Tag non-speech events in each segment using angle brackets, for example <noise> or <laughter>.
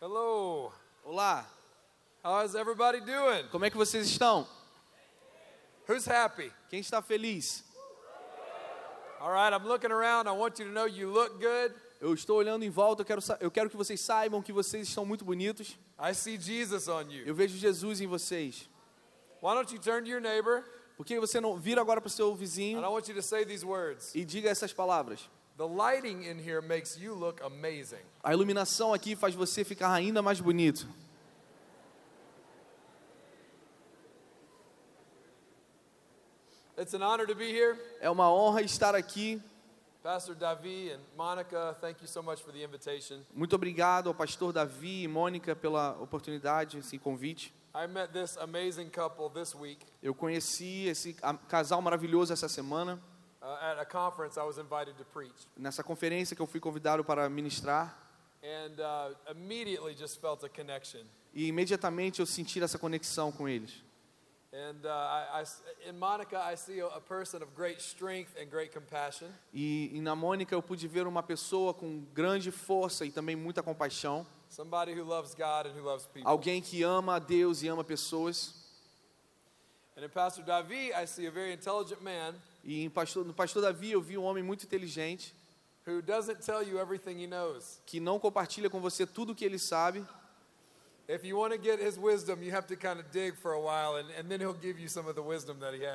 Hello. Olá, How is everybody doing? como é que vocês estão? Who's happy? Quem está feliz? All right, I'm looking around. I want you to know you look good. Eu estou olhando em volta, eu quero, eu quero que vocês saibam que vocês estão muito bonitos. I see Jesus on you. Eu vejo Jesus em vocês. Why don't you turn to your neighbor Por que você não vira agora para o seu and vizinho I want you to say these words. e diga essas palavras? The lighting in here makes you look amazing. A iluminação aqui faz você ficar ainda mais bonito. It's an honor to be here. É uma honra estar aqui. Pastor Davi and Monica, thank you so much for the invitation. Muito obrigado ao pastor Davi e Mônica pela oportunidade, esse convite. I met this amazing couple this week Eu conheci esse casal maravilhoso essa semana, uh, at a conference I was invited to preach. nessa conferência que eu fui convidado para ministrar. And uh, immediately just felt a connection. E imediatamente eu senti essa conexão com eles. And I, I- in Monica, I see a, a person of great strength and great compassion. E na Mônica eu pude ver uma pessoa com grande força e também muita compaixão. Somebody who loves God and who loves people. Alguém que ama a Deus e ama pessoas. And in Pastor Davi, I see a very intelligent man E em pastor, no pastor Davi eu vi um homem muito inteligente who doesn't tell you everything he knows. que não compartilha com você tudo o que ele sabe.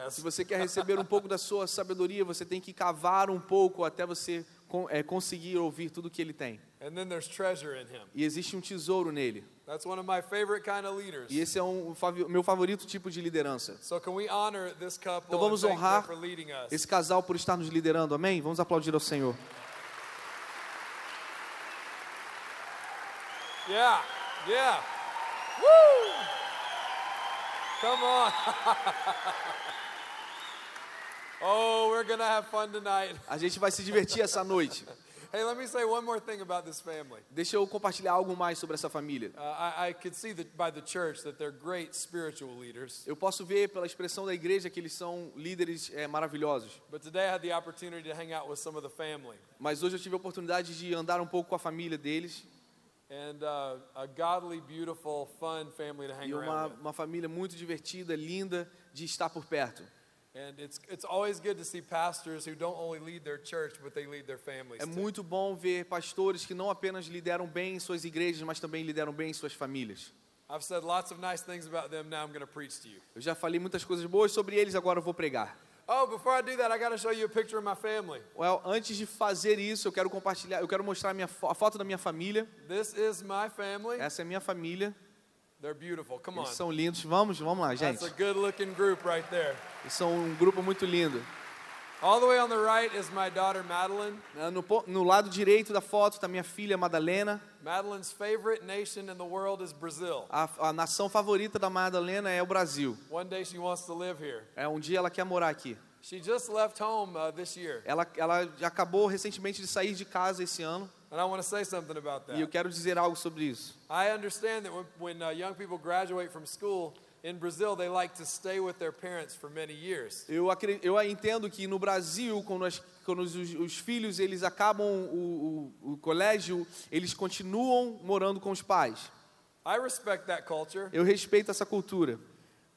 Se você quer receber um pouco da sua sabedoria, você tem que cavar um pouco até você é, conseguir ouvir tudo que ele tem. And then there's treasure in him. E existe um tesouro nele. That's one of my favorite kind of leaders. E esse é um, meu favorito tipo de liderança. So can we honor this couple Então vamos honrar for leading us? esse casal por estar nos liderando, amém? Vamos aplaudir ao Senhor. Yeah, yeah. Woo! Come on. <laughs> oh, we're to have fun tonight. A gente vai se divertir essa noite. Hey, let me say one more thing about this family. Deixa eu compartilhar algo mais sobre essa família. Uh, I, I could see that by the church that they're great spiritual leaders. Eu posso ver pela expressão da igreja que eles são líderes é, maravilhosos. But today I had the opportunity to hang out with some of the family. Mas hoje eu tive a oportunidade de andar um pouco com a família deles. And uh, a godly, beautiful, fun family to hang E uma, around uma família muito divertida, linda de estar por perto. And it's, it's always good to see pastors who don't only lead their church, but they lead their families. É muito bom ver pastores que não apenas lideram bem em suas igrejas, mas também lideram bem em suas famílias. I've said lots of nice things about them. Now I'm going to preach to you. Eu já falei muitas coisas boas sobre eles, agora eu vou pregar. Oh, before I do that, I got to show you a picture of my family. Well, antes de fazer isso, eu quero compartilhar, eu quero mostrar a, minha, a foto da minha família. This is my family. Essa é minha família. They're beautiful. Come on. Eles são lindos. Vamos, vamos lá, gente. That's a good looking group right there. Eles são um grupo muito lindo. All the way on the right is my daughter Madeline. Ah, No, no lado direito da foto está minha filha Madalena. Madeline's favorite nation in the world is Brazil. A, a nação favorita da Madalena é o Brasil. One day she wants to live here. É um dia ela quer morar aqui. She just left home uh, this year. Ela, ela acabou recentemente de sair de casa esse ano And I want to say something about e eu that. quero dizer algo sobre isso. I understand that when, when uh, young people graduate from school in Brazil, they like to stay with their parents for many years. Eu, eu entendo que no Brasil, quando, as- quando os, os filhos eles acabam o, o, o colégio, eles continuam morando com os pais. I respect that culture, Eu respeito essa cultura,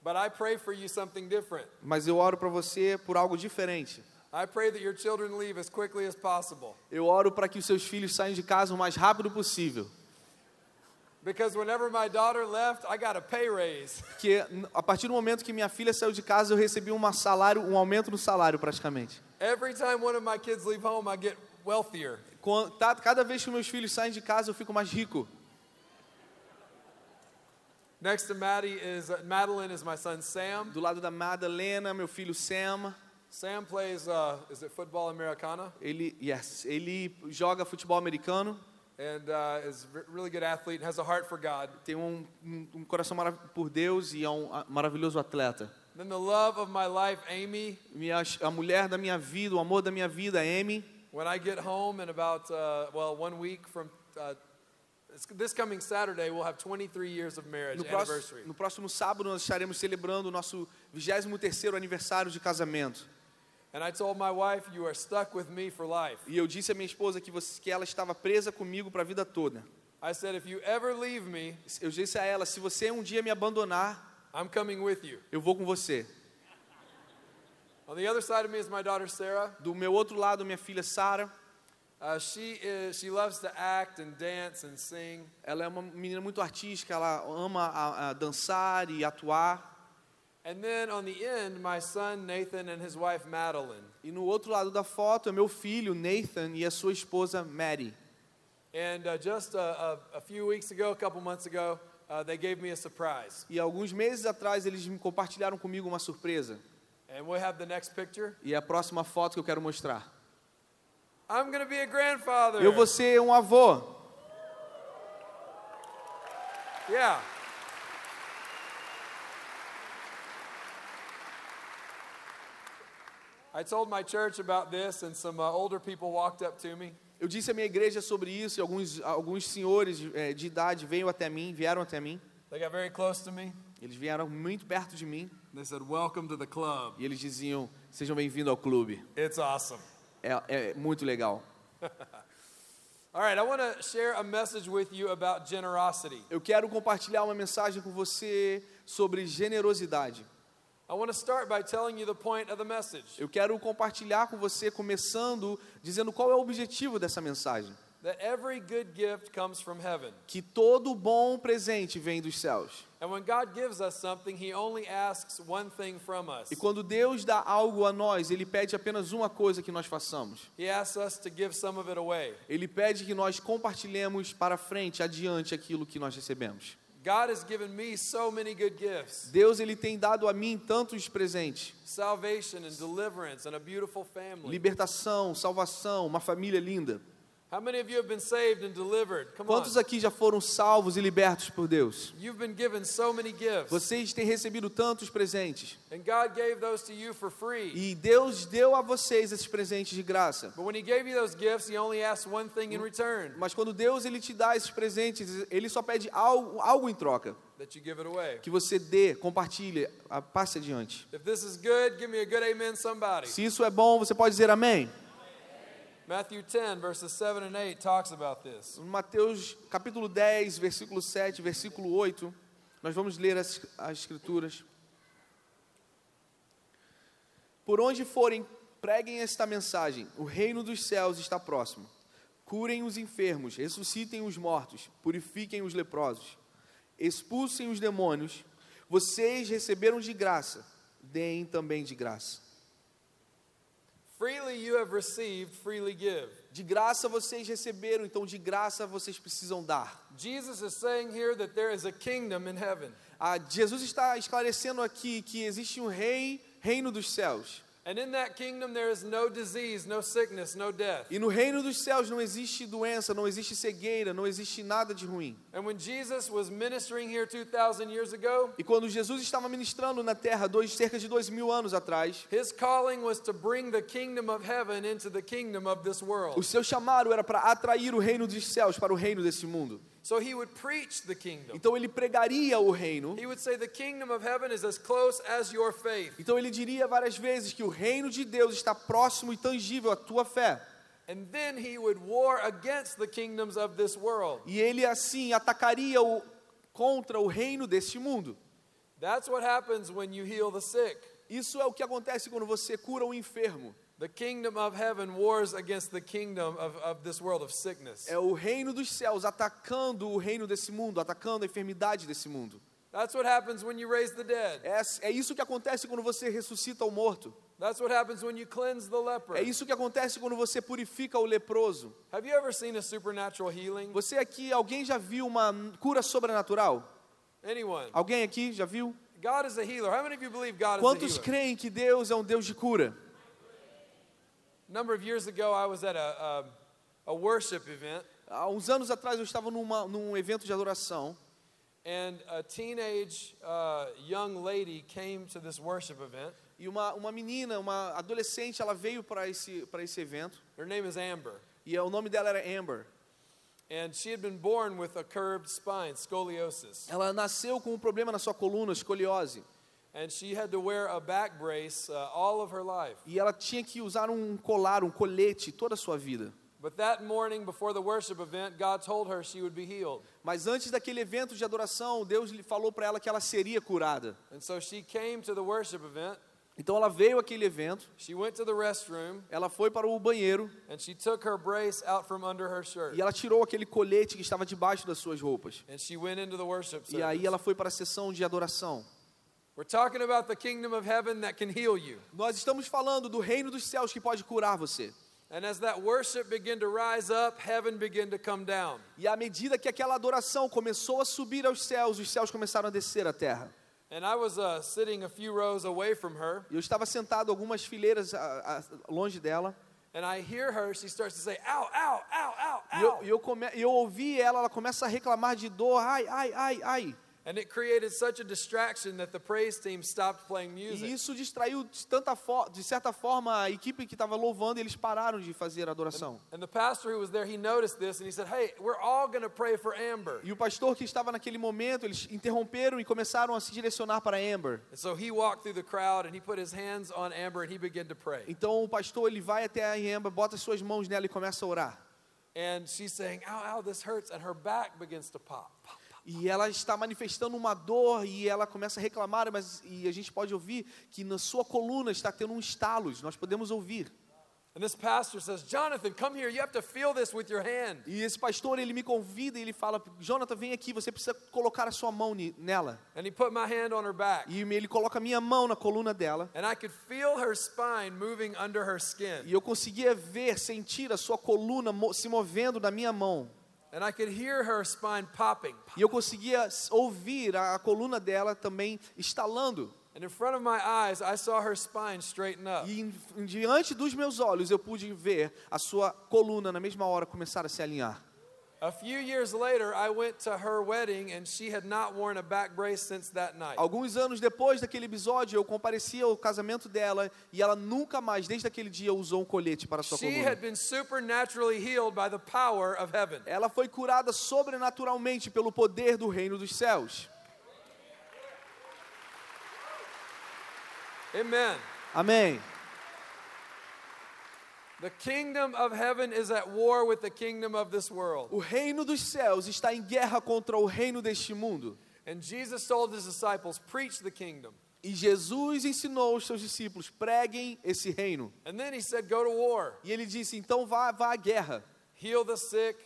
but I pray for you something different. mas eu oro para você por algo diferente. I pray that your children leave as quickly as possible. Eu oro para que os seus filhos saiam de casa o mais rápido possível. Because whenever my daughter left, I got a pay raise. <laughs> Porque a partir do momento que minha filha saiu de casa, eu recebi uma salário, um aumento no salário praticamente. Every time one of my kids leave home, I get wealthier. Cada vez que meus filhos saem de casa, eu fico mais rico. Next to Maddie is uh, Madeline is my son Sam. Do lado da Madalena, meu filho Sam, Sam plays uh, is it football Americana ele, yes, ele joga futebol americano, and uh, is a really good athlete and has a heart for God. tem um, um- coração por Deus e é um maravilhoso atleta. Then the love of my life, Amy. Minha, a mulher da minha vida, o amor da minha vida, Amy. When I get home in about uh, well one week from uh, this coming Saturday, we'll have 23 years of marriage No próximo, anniversary. no próximo sábado nós estaremos celebrando o nosso 23º aniversário de casamento. And I told my wife, "You are stuck with me for life." E eu disse à minha esposa que, você, que ela estava presa comigo para a vida toda. I said, if you ever leave me, Eu disse a ela: se você um dia me abandonar, I'm coming with you. eu vou com você. On the other side of me is my daughter Sarah. Do meu outro lado, minha filha Sara. Uh, she is she loves to act and dance and sing. Ela é uma menina muito artística, ela ama a, a dançar e atuar. And then on the end, my son Nathan and his wife Madeline. E no outro lado da foto é meu filho Nathan e a sua esposa Mary. And uh, just a, a, a few weeks ago, a couple months ago, uh, they gave me a surprise. E alguns meses atrás eles me compartilharam comigo uma surpresa. And we'll have the next picture. E a próxima foto que eu quero mostrar. I'm going to be a grandfather. Eu vou ser um avô. Yeah. I told my church about this, and some uh, older people walked up to me. Eu disse à minha igreja sobre isso e alguns, alguns senhores eh, de idade veio até mim, vieram até mim. They got very close to me. Eles vieram muito perto de mim They said, Welcome to the club. e eles diziam: Sejam bem-vindos ao clube. It's awesome. É, é muito legal. <laughs> All right, I want to share a message with you about generosity. Eu quero compartilhar uma mensagem com você sobre generosidade. I want to start by telling you the point of the message Eu quero compartilhar com você, começando dizendo qual é o objetivo dessa mensagem. That every good gift comes from heaven. Que todo bom presente vem dos céus. And when God gives us something, He only asks one thing from us E quando Deus dá algo a nós, Ele pede apenas uma coisa que nós façamos. He asks us to give some of it away. Ele pede que nós compartilhemos para frente, adiante, aquilo que nós recebemos. God has given me so many good gifts Deus ele tem dado a mim tantos presentes: salvation and deliverance and a beautiful family. libertação, salvação, uma família linda. How many of you have been saved and delivered? Come Quantos aqui já foram salvos e libertos por Deus? You've been given so many gifts, Vocês têm recebido tantos presentes and God gave those to you for free. e Deus deu a vocês esses presentes de graça. But when He gave you those gifts, He only asked one thing in return Mas quando Deus ele te dá esses presentes, ele só pede algo, algo em troca, that you give it away. que você dê, compartilhe, passe adiante. If this is good, give me a good amen, somebody. Se isso é bom, você pode dizer amém. Matthew 10, verses 7 and 8 talks about this. Mateus capítulo 10, versículo 7, versículo 8, nós vamos ler as, as escrituras. Por onde forem, preguem esta mensagem: o reino dos céus está próximo. Curem os enfermos, ressuscitem os mortos, purifiquem os leprosos, expulsem os demônios. Vocês receberam de graça, deem também de graça. Freely you have received, freely give. De graça vocês receberam, então de graça vocês precisam dar. Jesus is saying here that there is a kingdom in heaven. Ah, Jesus está esclarecendo aqui que existe um rei, reino dos céus. And in that kingdom there is no disease, no sickness, no death. E no reino dos céus não existe doença, não existe cegueira, não existe nada de ruim. And when Jesus was ministering here 2,000 years ago, E quando Jesus estava ministrando na terra, dois, cerca de dois mil anos atrás, his calling was to bring the kingdom of heaven into the kingdom of this o world. seu chamado era para atrair o reino dos céus para o reino desse mundo. So he would preach the kingdom. Então ele pregaria o reino. He would say the kingdom of heaven is as close as your faith. Então ele diria várias vezes que o reino de Deus está próximo e tangível à tua fé. And then he would war against the kingdoms of this world. E ele assim atacaria o, contra o reino deste mundo. That's what happens when you heal the sick. Isso é o que acontece quando você cura o enfermo. The kingdom of heaven wars against the kingdom of, of this world of sickness. É o reino dos céus atacando o reino desse mundo, atacando a enfermidade desse mundo. That's what happens when you raise the dead. É, é isso que acontece quando você ressuscita o morto. That's what happens when you cleanse the leper. É isso que acontece quando você purifica o leproso. Have you ever seen a supernatural healing? Você aqui, alguém já viu uma cura sobrenatural? Anyone? Alguém aqui já viu? God is a healer. How many of you believe God is a Quantos healer? creem que Deus é um Deus de cura? A number of years ago, I was at a, a, a worship event, Há uns anos atrás eu estava numa, num evento de adoração and a teenage uh, young lady came to this worship event. e uma, uma menina, uma adolescente, ela veio para esse, para esse evento Her name is Amber. e o nome dela era Amber. And she had been born with a curved spine, scoliosis. Ela nasceu com um problema na sua coluna, escoliose. And she had to wear a back brace uh, all of her life. E ela tinha que usar um colar, um colete toda a sua vida. But that morning before the worship event, God told her she would be healed. Mas antes daquele evento de adoração, Deus lhe falou para ela que ela seria curada. And so she came to the worship event. Então ela veio àquele evento, She went to the restroom ela foi para o banheiro and she took her brace out from under her shirt. e ela tirou aquele colete que estava debaixo das suas roupas. And she went into the worship E aí ela foi para a sessão de adoração. Nós estamos falando do reino dos céus que pode curar você. And as that worship began to rise up, heaven began to come down. E à medida que aquela adoração começou a subir aos céus, os céus começaram a descer à terra. And I was uh, sitting a few rows away from her, eu estava sentado algumas fileiras a- a- longe dela. and I hear her, she starts to say, ow, ow, ow, ow, eu, ow. e eu, come, e eu ouvi ela, ela começa a reclamar de dor. Ai, ai, ai, ai. And it created such a distraction that the praise team stopped playing E music. isso distraiu de, tanta de certa forma a equipe que estava louvando, e eles pararam de fazer a adoração. And the pastor who was there, he noticed this and he said, Hey, we're all going to pray for Amber. E o pastor que estava naquele momento, eles interromperam e começaram a se direcionar para Amber. And so he walked through the crowd and he put his hands on Amber and he began to pray. Então o pastor ele vai até a Amber, bota suas mãos nela e começa a orar. And she's saying, Ow, ow, this hurts. And her back begins to pop. E ela está manifestando uma dor e ela começa a reclamar, mas e a gente pode ouvir que na sua coluna está tendo um estalos, nós podemos ouvir. And this pastor says, Jonathan, come here. You have to feel this with your hand. E esse pastor ele me convida e ele fala: "Jonathan, vem aqui, você precisa colocar a sua mão nela". And he put my hand on her back. E ele coloca a minha mão na coluna dela. And I could feel her spine moving under her E skin. eu conseguia ver, sentir a sua coluna se movendo na minha mão. And I could hear her spine popping. E eu conseguia ouvir a, a coluna dela também estalando. And in front of my eyes, I saw her spine straighten up. E em- em- diante dos meus olhos eu pude ver a sua coluna na mesma hora começar a se alinhar. Alguns anos depois daquele episódio, eu compareci ao casamento dela e ela nunca mais, desde aquele dia, usou um colete para sua She coluna. had been supernaturally healed by the power of heaven. Ela foi curada sobrenaturalmente pelo poder do reino dos céus. Amen. Amém. The kingdom of heaven is at war with the kingdom of this world. O reino dos céus está em guerra contra o reino deste mundo. And Jesus told his disciples, Preach the kingdom. E Jesus ensinou os seus discípulos: preguem esse reino. And then he said, Go to war, E ele disse: então vá, vá à guerra, heal the sick,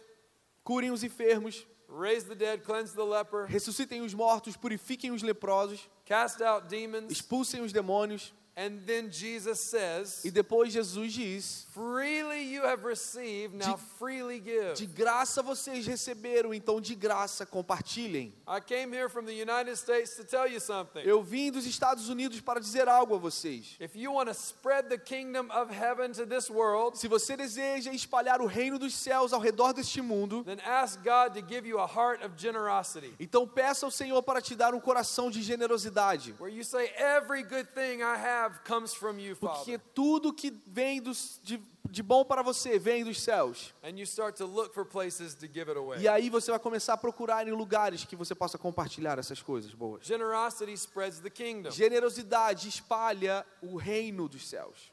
curem os enfermos, raise the dead, cleanse the leper, ressuscitem os mortos, purifiquem os leprosos, cast out demons. expulsem os demônios. And then Jesus says, E depois Jesus diz: Freely you have received, now freely give. de graça vocês receberam, então de graça compartilhem. I came here from the United States to tell you something. Eu vim dos Estados Unidos para dizer algo a vocês. If you want to spread the kingdom of heaven to this world, Se você deseja espalhar o reino dos céus ao redor deste mundo, then ask God to give you a heart of generosity. então peça ao Senhor para te dar um coração de generosidade. Where you say, Every good thing I have comes from you, Porque Father. tudo que vem dos, de, de bom para você vem dos céus. And you start to look for places to give it away. E aí você vai começar a procurar em lugares que você possa compartilhar essas coisas boas. Generosity spreads the kingdom. Generosidade espalha o reino dos céus.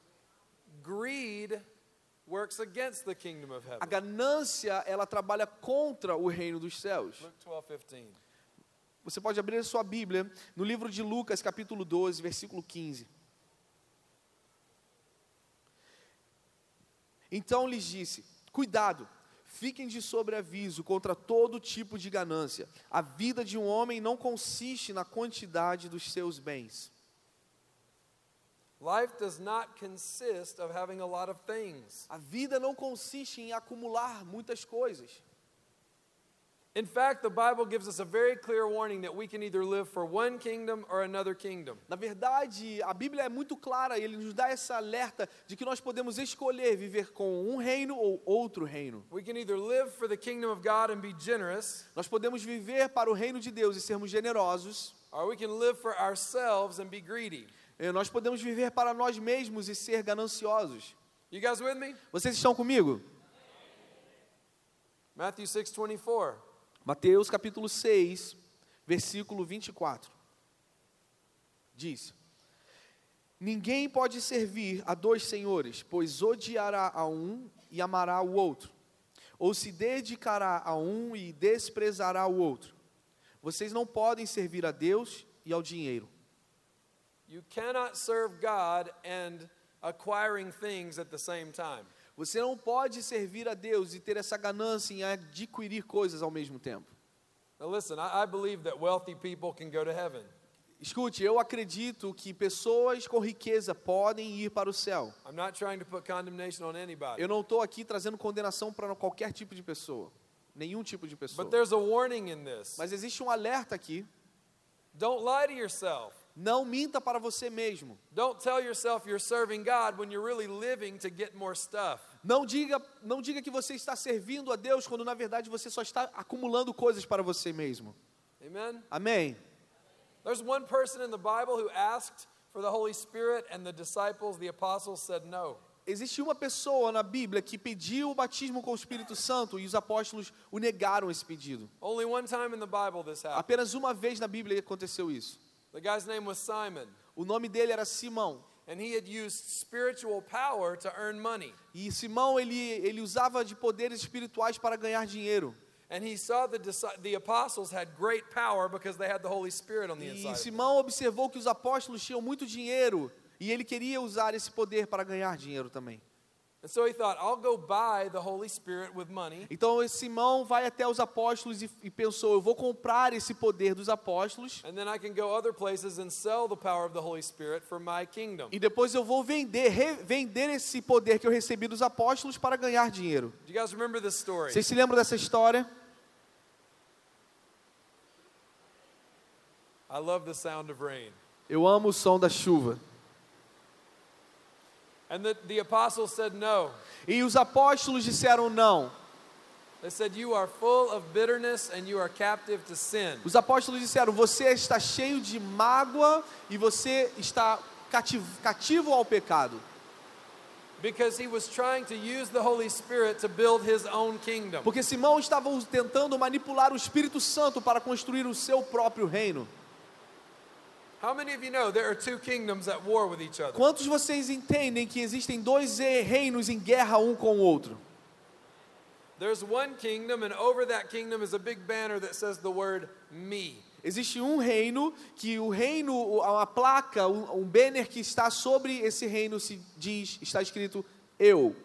Greed works against the kingdom of A heaven. ganância, ela trabalha contra o reino dos céus. Luke 12, 15. Você pode abrir a sua Bíblia no livro de Lucas, capítulo 12, versículo 15. Então lhes disse: Cuidado, fiquem de sobreaviso contra todo tipo de ganância. A vida de um homem não consiste na quantidade dos seus bens. Life does not consist of having a lot of things. A vida não consiste em acumular muitas coisas. In fact, the Bible gives us a very clear warning that we can either live for one kingdom or another kingdom. Na verdade, a Bíblia é muito clara, ele nos dá essa alerta de que nós podemos escolher viver com um reino ou outro reino. We can either live for the kingdom of God and be generous, Nós podemos viver para o reino de Deus e sermos generosos, or we can live for ourselves and be greedy. nós podemos viver para nós mesmos e ser gananciosos. You guys with me? Vocês estão comigo? Matthew 6:24. Mateus capítulo 6, versículo 24. Diz: Ninguém pode servir a dois senhores, pois odiará a um e amará o outro, ou se dedicará a um e desprezará o outro. Vocês não podem servir a Deus e ao dinheiro. You cannot serve God and acquiring things at the same time. Você não pode servir a Deus e ter essa ganância em adquirir coisas ao mesmo tempo. Now, listen, I, I believe that wealthy people can go to heaven. Escute, eu acredito que pessoas com riqueza podem ir para o céu. I'm not trying to put condemnation on anybody. Eu não estou aqui trazendo condenação para qualquer tipo de pessoa, nenhum tipo de pessoa. But there's a warning in this. Mas existe um alerta aqui. Don't lie to yourself. Não minta para você mesmo. Don't tell yourself you're serving God when you're really living to get more stuff. Não diga, não diga que você está servindo a Deus quando na verdade você só está acumulando coisas para você mesmo. Amen? Amém. There's one person in the Bible who asked for the Holy Spirit, and the disciples, the apostles, said no. Existe uma pessoa na Bíblia que pediu o batismo com o Espírito Santo e os apóstolos o negaram esse pedido. Only one time in the Bible this happened. Apenas uma vez na Bíblia aconteceu isso. The guy's name was Simon, O nome dele era Simão. And he had used spiritual power to earn money. E Simão ele, ele usava de poderes espirituais para ganhar dinheiro. And he saw the, the apostles had great power because they had the Holy Spirit on the E inside. them. Simão observou que os apóstolos tinham muito dinheiro e ele queria usar esse poder para ganhar dinheiro também. Então Simão vai até os apóstolos e, e pensou: eu vou comprar esse poder dos apóstolos e depois eu vou vender, revender esse poder que eu recebi dos apóstolos para ganhar dinheiro. Vocês se lembram dessa história? I love the sound of rain. Eu amo o som da chuva. And the, the apostles said no. E os apóstolos disseram não. They said, You are full of bitterness and you are captive to sin. Os apóstolos disseram: Você está cheio de mágoa e você está cativo, cativo ao pecado. Because he was trying to use the Holy Spirit to build his own kingdom. Porque Simão estava tentando manipular o Espírito Santo para construir o seu próprio reino. Quantos de vocês entendem que existem dois reinos em guerra um com o outro? There's one kingdom, and over that kingdom is a big banner that says the word me. Existe um reino que o reino, uma placa, um, um banner que está sobre esse reino se diz, está escrito eu.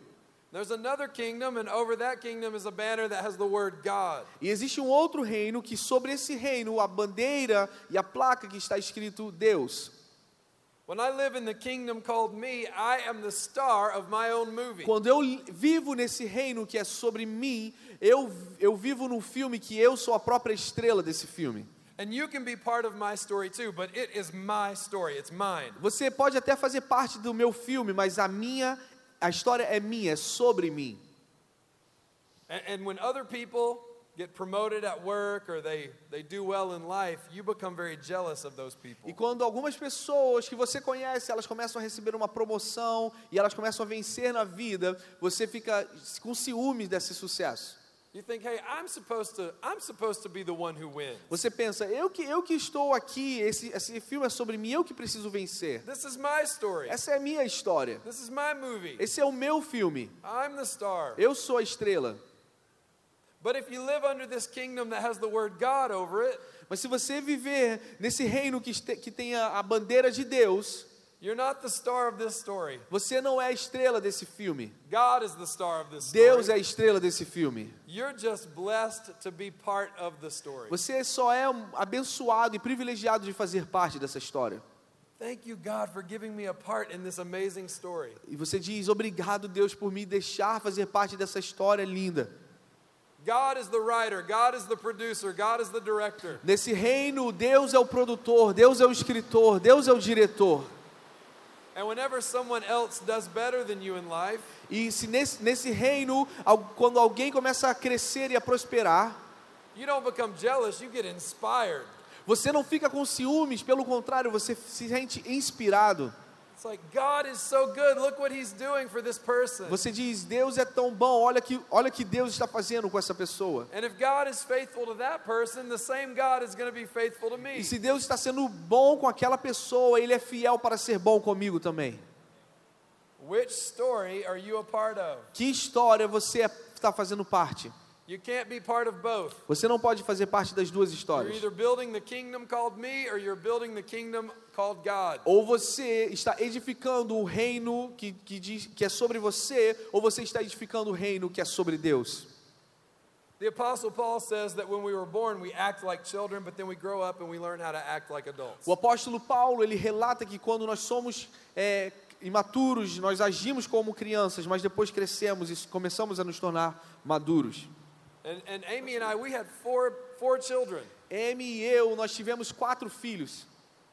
There's another kingdom, and over that kingdom is a banner that has the word God. E existe um outro reino que sobre esse reino a bandeira e a placa que está escrito Deus. When I live in the kingdom called me, I am the star of my own movie. Quando eu vivo nesse reino que é sobre mim, eu, eu vivo num filme que eu sou a própria estrela desse filme. And you can be part of my story too, but it is my story, it's mine. Você pode até fazer parte do meu filme, mas a minha, a história é minha, é sobre mim. And, and when other people get promoted at work or they, they do well in life, you become very jealous of those people. E quando algumas pessoas que você conhece, elas começam a receber uma promoção e elas começam a vencer na vida, você fica com ciúmes desse sucesso. Você pensa, eu que, eu que estou aqui, esse, esse filme é sobre mim, eu que preciso vencer. This is my story. Essa é a minha história. This is my movie. Esse é o meu filme. I'm the star. Eu sou a estrela. But if you live under this kingdom that has the word God over it, Mas se você viver nesse reino que, este- que tem a, a bandeira de Deus, you're not the star of this story. você não é a estrela desse filme. God is the star of this Deus é a estrela desse filme. You're just blessed to be part of the story. Você só é abençoado e privilegiado de fazer parte dessa história. Thank you, God, for giving me a part in this amazing story. E você diz: Obrigado, Deus, por me deixar fazer parte dessa história linda. God is the writer, God is the producer, God is the director. Nesse reino, Deus é o produtor, Deus é o escritor, Deus é o diretor. Life, E se nesse, nesse reino, quando alguém começa a crescer e a prosperar, you don't become jealous, you get inspired. você não fica com ciúmes, pelo contrário, você se sente inspirado. It's like God is so good. Look what he's doing for this person. Você diz, Deus é tão bom, olha que, olha que Deus está fazendo com essa pessoa. And if God is faithful to that person, the same God is going to be faithful to me. E se Deus está sendo bom com aquela pessoa, Ele é fiel para ser bom comigo também. Which story are you a part of? Que história você é- está fazendo parte? You can't be part of both. Você não pode fazer parte das duas You're histórias. either building the kingdom called me or you're building the kingdom called God. Ou você está edificando o reino que, que, diz, que é sobre você, ou você está edificando o reino que é sobre Deus. The Apostle Paul says that when we were born, we act like children, but then we grow up and we learn how to act like adults. O apóstolo Paulo, ele relata que quando nós somos é, imaturos, nós agimos como crianças, mas depois crescemos e começamos a nos tornar maduros. And, and Amy and I, we had four, four children. Amy e eu, nós tivemos quatro filhos.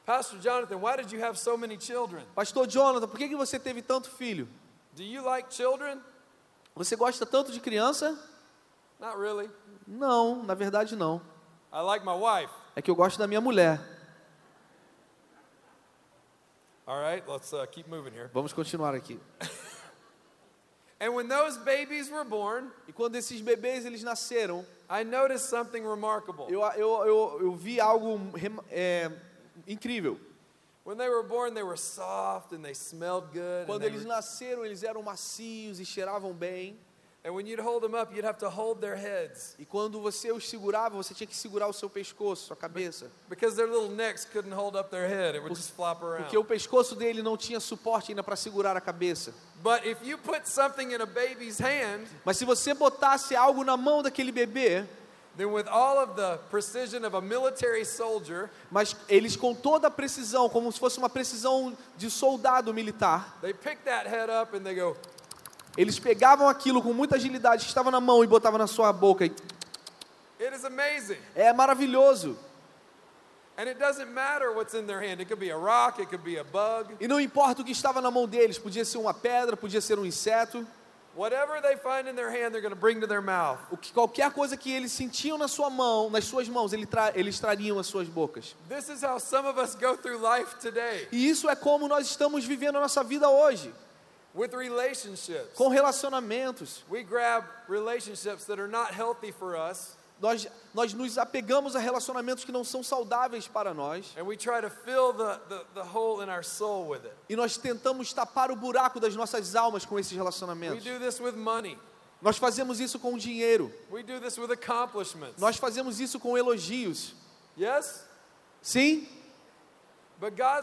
Pastor Jonathan, why did you have so many children? Pastor Jonathan, por que, que você teve tanto filho? Do you like children? Você gosta tanto de criança? Not really. Não, na verdade não. I like my wife. É que eu gosto da minha mulher. All right, let's uh, keep moving here. Vamos continuar aqui. <laughs> And when those babies were born, E quando esses bebês eles nasceram, I noticed something remarkable. eu, eu, eu, eu vi algo é, incrível. When they were born, they were soft and they smelled good. And, Quando eles were- nasceram, eles eram macios e cheiravam bem. And when you'd hold them up, you'd have to hold their heads E quando você os segurava, você tinha que segurar o seu pescoço, sua cabeça. because their little necks couldn't hold up their head. It would just flop around. Porque o pescoço dele não tinha suporte ainda para segurar a cabeça. But if you put something in a baby's hand, Mas se você botasse algo na mão daquele bebê, then with all of the precision of a military soldier, mas eles com toda a precisão, como se fosse uma precisão de soldado militar, they pick that head up and they go, eles pegavam aquilo com muita agilidade que estava na mão e botavam na sua boca. E it is amazing. é maravilhoso. E não importa o que estava na mão deles, podia ser uma pedra, podia ser um inseto, Whatever they find in their hand, they're going to bring to their mouth. o que qualquer coisa que eles sentiam na sua mão, nas suas mãos, ele tra- eles trariam às suas bocas. This is how some of us go through life today E isso é como nós estamos vivendo a nossa vida hoje, with relationships. com relacionamentos. We grab relationships that are not healthy for us Nós, nós nos apegamos a relacionamentos que não são saudáveis para nós and we try to fill the, the, the hole in our soul with it. e nós tentamos tapar o buraco das nossas almas com esses We relacionamentos. do this with money. Nós fazemos isso com dinheiro, We do this with accomplishments. nós fazemos isso com elogios. Yes? Sim,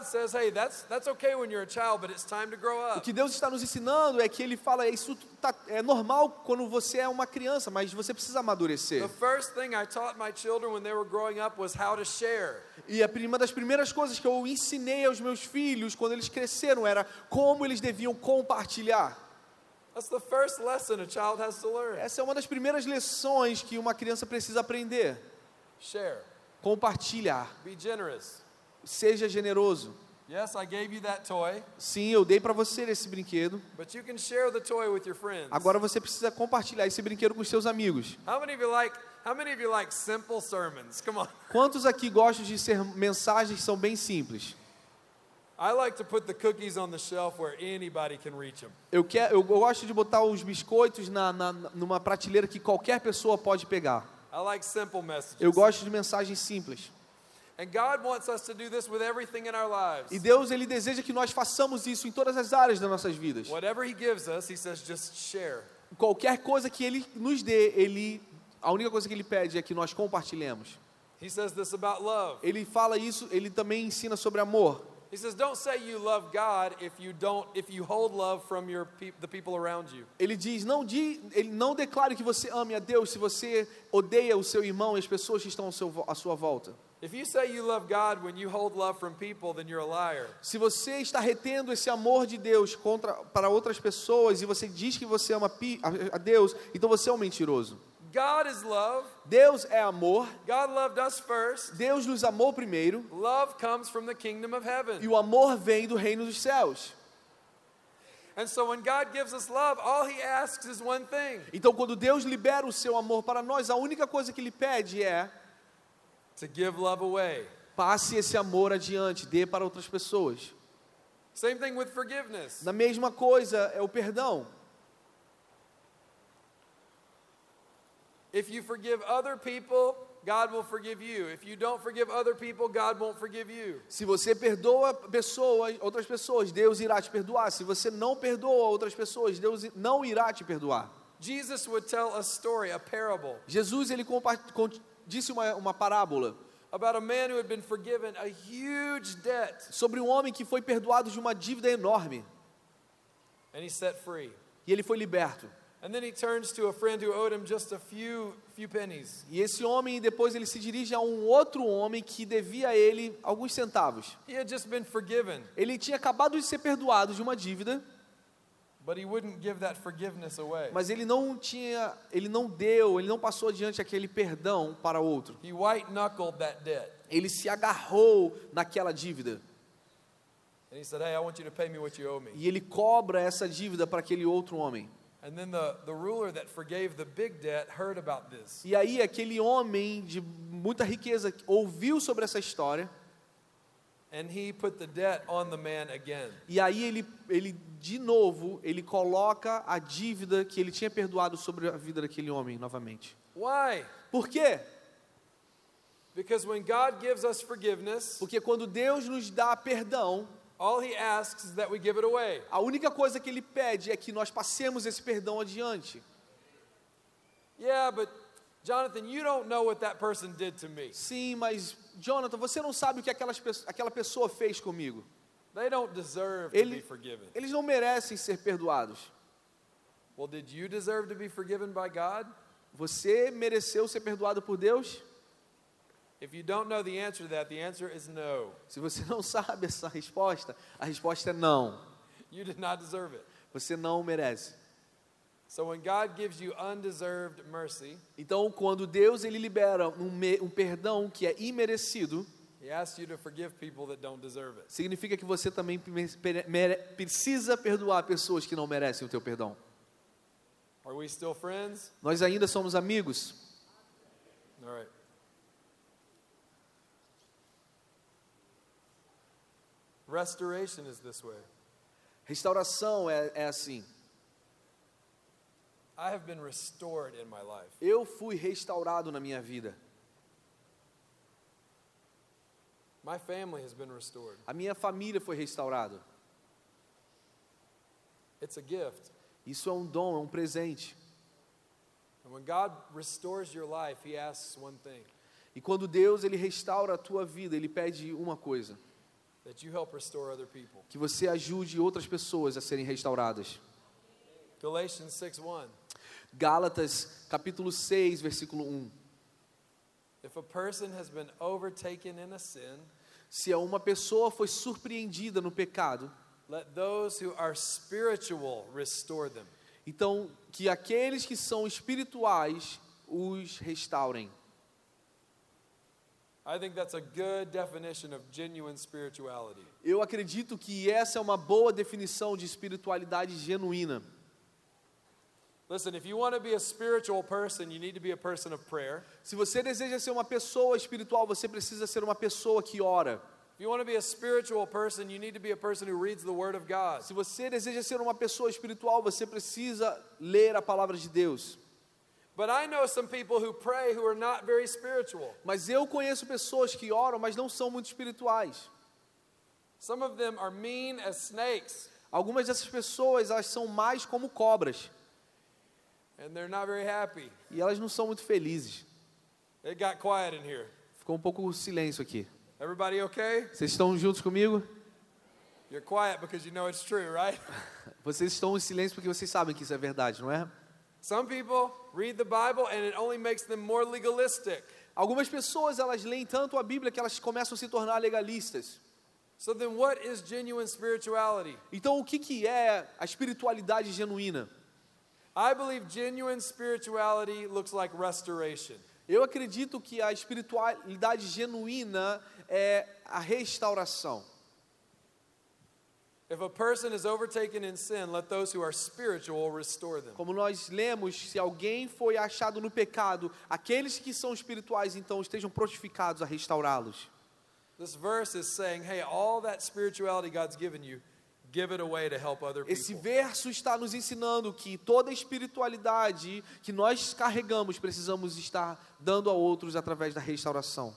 says, hey, that's, that's okay when you're a child, but it's time to grow o que Deus está nos ensinando é que Ele fala: isso tá- é normal quando você é uma criança, mas você precisa amadurecer. The first thing I taught my children when they were growing up was how to share. E a uma das primeiras coisas que eu ensinei aos meus filhos quando eles cresceram era como eles deviam compartilhar. That's the first lesson a child has to learn. Essa é uma das primeiras lições que uma criança precisa aprender. Share. Compartilhar. Be generous. Seja generoso. Yes, I gave you that toy, Sim, eu dei para você esse brinquedo. but you can share the toy with your friends. Agora você precisa compartilhar esse brinquedo com os seus amigos. How many of you like how many of you like simple sermons? Come on. <laughs> Quantos aqui gostam de ser mensagens que são bem simples? I like to put the cookies on the shelf where anybody can reach them. Eu, quero, eu gosto de botar os biscoitos na, na, numa prateleira que qualquer pessoa pode pegar. I like simple messages. Eu gosto de mensagens simples. E Deus ele deseja que nós façamos isso em todas as áreas das nossas vidas. Whatever He gives us, He says, just share. Qualquer coisa que ele nos dê, ele a única coisa que ele pede é que nós compartilhemos. He says this about love. Ele fala isso, ele também ensina sobre amor. He says, don't say you love God if you don't, if you hold love from your peop the people around you. Ele diz: não, di, ele não declare que você ame a Deus se você odeia o seu irmão e as pessoas que estão ao seu, à sua volta. If you say you love God when you hold love from people, then you're a liar. Se você está retendo esse amor de Deus contra, para outras pessoas e você diz que você ama a, Deus, então você é um mentiroso. God is love. Deus é amor, God loved us first. Deus nos amou primeiro Love comes from the kingdom of e heaven. o amor vem do reino dos céus. And so when God gives us love, all he asks is one thing Então, quando Deus libera o seu amor para nós, a única coisa que Ele pede é to give love away. passe esse amor adiante, dê para outras pessoas. Same thing with forgiveness. Na mesma coisa é o perdão. If you forgive other people, God will forgive you. If you don't forgive other people, God won't forgive you. Se você perdoa pessoas, outras pessoas, Deus irá te perdoar. Se você não perdoa outras pessoas, Deus não irá te perdoar. Jesus would tell a story, a parable, Jesus ele disse uma, uma parábola about a man who had been forgiven a huge debt sobre um homem que foi perdoado de uma dívida enorme and he's set free. e ele foi liberto. And then he turns to a friend who owed him just a few few pennies. E esse homem depois ele se dirige a um outro homem que devia a ele alguns centavos. He had just been forgiven, Ele tinha acabado de ser perdoado de uma dívida, mas ele não tinha, ele não deu, ele não passou adiante aquele perdão para outro. He white knuckled that debt. Ele se agarrou naquela dívida And he said, Hey, I want you to pay me what you owe me. e ele cobra essa dívida para aquele outro homem. And then the, the ruler that forgave the big debt heard about this. E aí aquele homem de muita riqueza ouviu sobre essa história e aí ele, ele de novo ele coloca a dívida que ele tinha perdoado sobre a vida daquele homem novamente. Why? Por quê? Because when God gives us forgiveness, Porque quando Deus nos dá perdão, all he asks is that we give it away. a única coisa que ele pede é que nós passemos esse perdão adiante. Yeah, but Jonathan, you don't know what that person did to me. Sim, mas Jonathan, você não sabe o que aquelas, aquela pessoa fez comigo. They don't deserve to Ele- be forgiven. Eles não merecem ser perdoados. Well, did you deserve to be forgiven by God? Você mereceu ser perdoado por Deus? If you don't know the answer to that, the answer is no. Se você não sabe essa resposta, a resposta é não. You did not deserve it. Você não merece. Então, quando Deus ele libera um, me- um perdão que é imerecido, he asks you to forgive people that don't deserve it. significa que você também precisa perdoar pessoas que não merecem o teu perdão. Are we still friends? Nós ainda somos amigos. All right. Restoration is this way. Restauração é, é assim. I have been restored in my life. Eu fui restaurado na minha vida. My family has been restored. A minha família foi restaurada. It's a gift. Isso é um dom, é um presente. And when God restores your life, He asks one thing E quando Deus ele restaura a tua vida, ele pede uma coisa: that you help restore other people. que você ajude outras pessoas a serem restauradas. Galatians 6 1. Gálatas, capítulo 6, versículo 1. If a person has been overtaken in a sin, Se uma pessoa foi surpreendida no pecado, let those who are spiritual restore them. então que aqueles que são espirituais os restaurem. I think that's a good definition of genuine spirituality. Eu acredito que essa é uma boa definição de espiritualidade genuína. Listen, if you want to be a spiritual person, you need to be a person of prayer. Se você deseja ser uma pessoa espiritual, você precisa ser uma pessoa que ora. If you want to be a spiritual person, you need to be a person who reads the Word of God. Se você deseja ser uma pessoa espiritual, você precisa ler a palavra de Deus. But I know some people who pray who are not very spiritual. Mas eu conheço pessoas que oram, mas não são muito espirituais. Some of them are mean as snakes, Algumas dessas pessoas, elas são mais como cobras. and they're not very happy. E elas não são muito felizes. It got quiet in here. Ficou um pouco silêncio aqui. Everybody okay? Vocês estão juntos comigo? You're quiet because you know it's true, right? <laughs> Vocês estão em silêncio porque vocês sabem que isso é verdade, não é? Some people read the Bible and it only makes them more legalistic. Algumas pessoas, elas leem tanto a Bíblia que elas começam a se tornar legalistas. So then, what is genuine spirituality? Então, o que, que é a espiritualidade genuína? I believe genuine spirituality looks like restoration. Eu acredito que a espiritualidade genuína é a restauração. If a person is overtaken in sin, let those who are spiritual restore them. Como nós lemos, se alguém foi achado no pecado, aqueles que são espirituais então estejam prontificados a restaurá-los. This verse is saying, hey, all that spirituality God's given you, give it away to help other Esse verso está nos ensinando que toda espiritualidade que nós carregamos precisamos estar dando a outros através da restauração.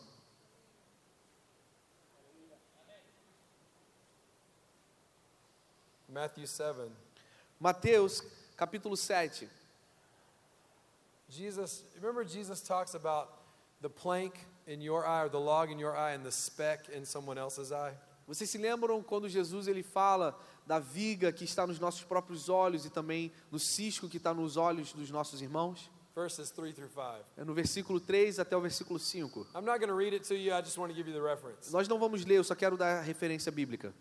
Matthew 7. Mateus capítulo 7. Jesus, remember Jesus talks about the plank in your eye or the log in your eye and the speck in someone else's eye? Vocês se lembram quando Jesus ele fala da viga que está nos nossos próprios olhos e também no cisco que está nos olhos dos nossos irmãos? Verses 3 through 5. É no versículo 3 até o versículo 5. I'm not going to read it to you, I just want to give you the reference. Nós não vamos ler, eu só quero dar a referência bíblica.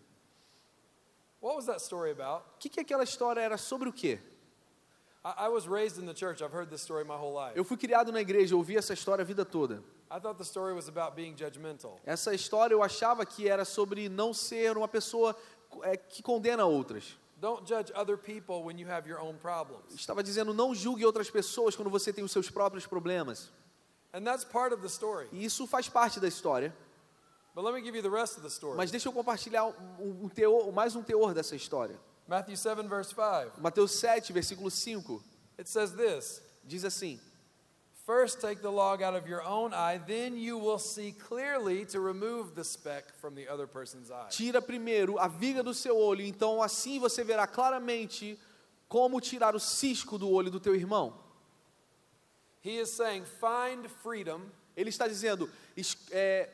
What was that story about? O que, que aquela história era sobre o quê? I, I was raised in the church, I've heard this story my whole life. Eu fui criado na igreja, ouvi essa história a vida toda. I thought the story was about being judgmental. Essa história eu achava que era sobre não ser uma pessoa é, que condena outras. Don't judge other people when you have your own problems. Estava dizendo não julgue outras pessoas quando você tem os seus próprios problemas. And that's part of the story. E isso faz parte da história. But let me give you the rest of the story. Mas deixa eu compartilhar um, um teor, mais um teor dessa história. Matthew 7, verse 5. Mateus 7, versículo 5, It says this diz assim: First take the log out of your own eye, then you will see clearly to remove the speck from the other person's eye. Tira primeiro a viga do seu olho, então assim você verá claramente como tirar o cisco do olho do teu irmão. He is saying, find freedom, Ele está dizendo: é,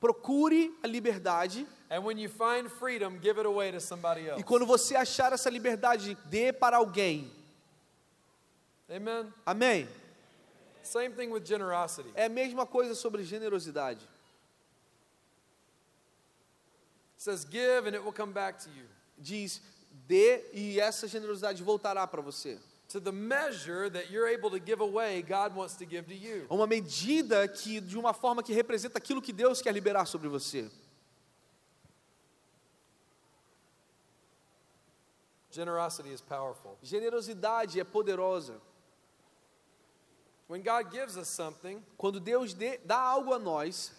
procure a liberdade, and when you find freedom, give it away to somebody else. e quando você achar essa liberdade, dê para alguém. Amen? Amém? Same thing with generosity. É a mesma coisa sobre generosidade. It says, give and it will come back to you. Diz: dê e essa generosidade voltará para você. To the measure that you're able to give away, God wants to give to you. É uma medida que de uma forma que representa aquilo que Deus quer liberar sobre você. Generosity is powerful. Generosidade é poderosa. When God gives us something, Quando Deus dê- dá algo a nós,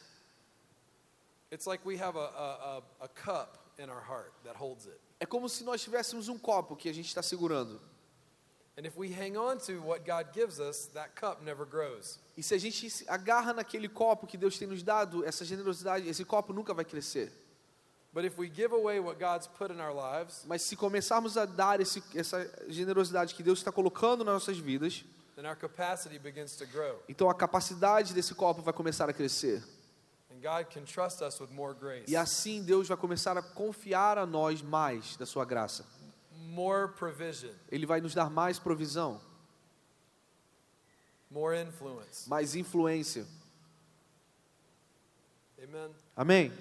it's like we have a, a, a, cup in our heart that holds it. é como se nós tivéssemos um copo que a gente está segurando. And if we hang on to what God gives us, that cup never grows. E se a gente se agarra naquele copo que Deus tem nos dado, essa generosidade, esse copo nunca vai crescer. But if we give away what God's put in our lives, Mas se começarmos a dar esse, essa generosidade que Deus está colocando nas nossas vidas, then our capacity begins to grow. então a capacidade desse copo vai começar a crescer. And God can trust us with more grace, E assim Deus vai começar a confiar a nós mais da sua graça. more provision, Ele vai nos dar mais provisão, more influence. mais influência. Amen. Amém?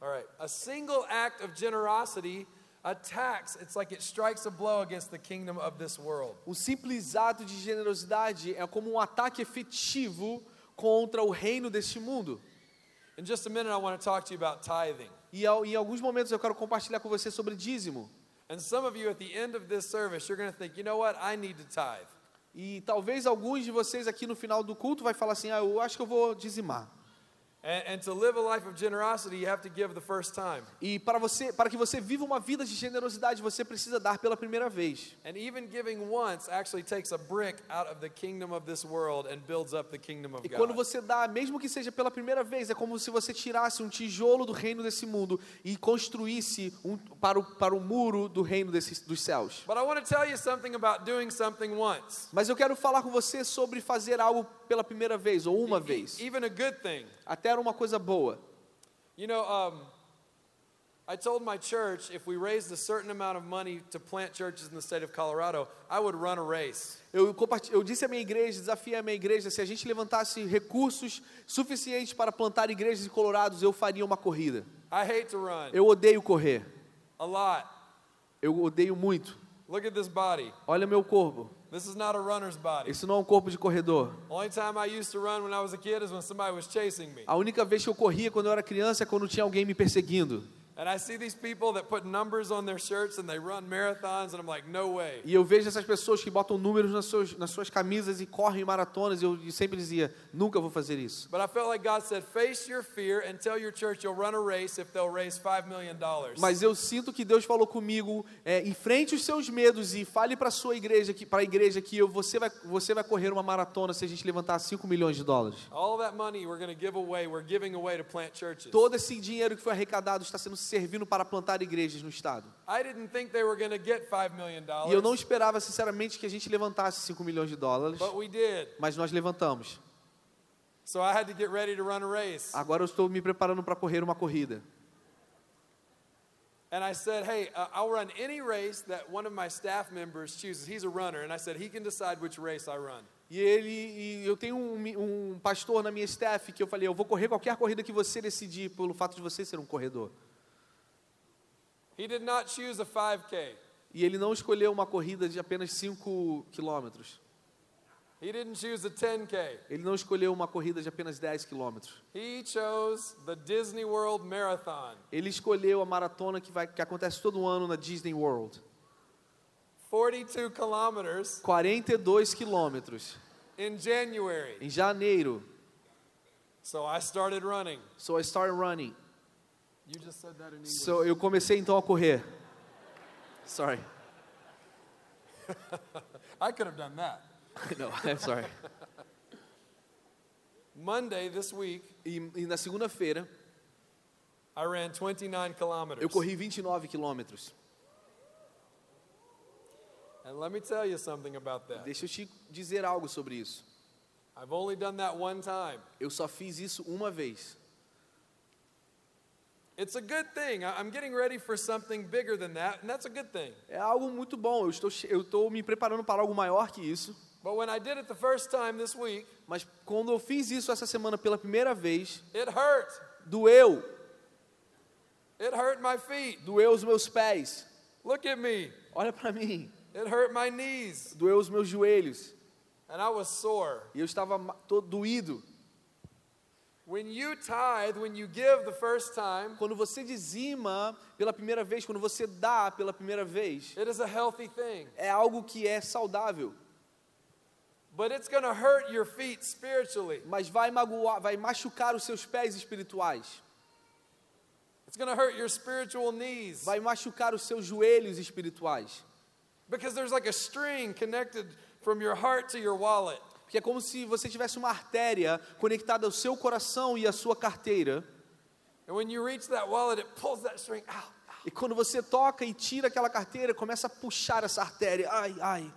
All right. A single act of generosity attacks, it's like it strikes a blow against the kingdom of this world. Um simples ato de generosidade é como um ataque efetivo contra o reino deste mundo. In just a minute, I want to talk to you about tithing. E em alguns momentos eu quero compartilhar com você sobre dízimo. And some of you at the end of this service, you're going to think, you know what? I need to tithe. E talvez alguns de vocês aqui no final do culto vai falar assim: "Ah, eu acho que eu vou dizimar". E para você, para que você viva uma vida de generosidade, você precisa dar pela primeira vez. And even giving once actually takes a brick out of the kingdom of this world and builds up the kingdom of E quando você dá, mesmo que seja pela primeira vez, é como se você tirasse um tijolo do reino desse mundo e construísse um, para, o, para o muro do reino desse, dos céus. But I want to tell you something about doing something once. Mas eu quero falar com você sobre fazer algo pela primeira vez ou uma vez. Even a good thing. Até era uma coisa boa. You know, um, I told my church if we raised a certain amount of money to plant churches in the state of Colorado, I would run a race. Eu, eu disse à minha igreja, desafiei a minha igreja, se a gente levantasse recursos suficientes para plantar igrejas em Colorados, eu faria uma corrida. I hate to run Eu odeio correr. a lot. Eu odeio muito. Look at this body. Olha meu corpo. This is not a runner's body. Isso não é um corpo de corredor. A única vez que eu corria quando eu era criança é quando tinha alguém me perseguindo. And I see these people that put numbers on their shirts and they run marathons, and I'm like, no way. E eu vejo essas pessoas que botam números nas suas, nas suas camisas e correm maratonas, e eu sempre dizia, nunca vou fazer isso. But I felt like God said, face your fear and tell your church you'll run a race if they'll raise $5 million. Mas eu sinto que Deus falou comigo, é, enfrente os seus medos e fale para sua igreja, para a igreja que eu, você, vai, você vai correr uma maratona se a gente levantar 5 milhões de dólares. All that money we're going to give away, we're giving away to plant churches. Todo esse dinheiro que foi arrecadado está sendo servindo para plantar igrejas no estado. I didn't think they were going to get $5 million, E eu não esperava, sinceramente, que a gente levantasse 5 milhões de dólares, but we did. mas nós levantamos. So I had to get ready to run a race. Agora eu estou me preparando para correr uma corrida. And I said, hey, uh, I'll run any race that one of my staff members chooses. He's a runner. And I said, he can decide which race I run. E ele, e eu tenho um, um pastor na minha staff que eu falei, eu vou correr qualquer corrida que você decidir, pelo fato de você ser um corredor. He did not choose a 5K. E ele não escolheu uma corrida de apenas 5 quilômetros. He didn't choose a 10K. Ele não escolheu uma corrida de apenas 10 quilômetros. He chose the Disney World Marathon. Ele escolheu a maratona que, vai, que acontece todo ano na Disney World. 42 kilometers 42 quilômetros. in January. Em janeiro. So I started running. So I started running. You just said that in English. So eu comecei então a correr. Sorry. <laughs> I could have done that. <laughs> no, I'm sorry. <laughs> Monday this week, E, e na segunda-feira I ran 29 kilometers. eu corri 29 quilômetros. And let me tell you something about that. Deixa eu te dizer algo sobre isso. I've only done that one time. Eu só fiz isso uma vez. It's a good thing. I'm getting ready for something bigger than that, and that's a good thing. É algo muito bom. Eu estou, eu estou me preparando para algo maior que isso. But when I did it the first time this week, Mas quando eu fiz isso essa semana pela primeira vez, it hurt. doeu. It hurt my feet. Doeu os meus pés. Look at me. Olha para mim. It hurt my knees. Doeu os meus joelhos. And I was sore. E eu estava todo doído. When you tithe, when you give the first time, Quando você dizima pela primeira vez, quando você dá pela primeira vez, it is a healthy thing. é algo que é saudável. But it's going to hurt your feet spiritually. Mas vai magoar, vai machucar os seus pés espirituais. It's going to hurt your spiritual knees. Vai machucar os seus joelhos espirituais. Because there's like a string connected from your heart to your wallet. Porque é como se você tivesse uma artéria conectada ao seu coração e à sua carteira. Wallet. E quando você toca e tira aquela carteira, começa a puxar essa artéria. Ai, ai.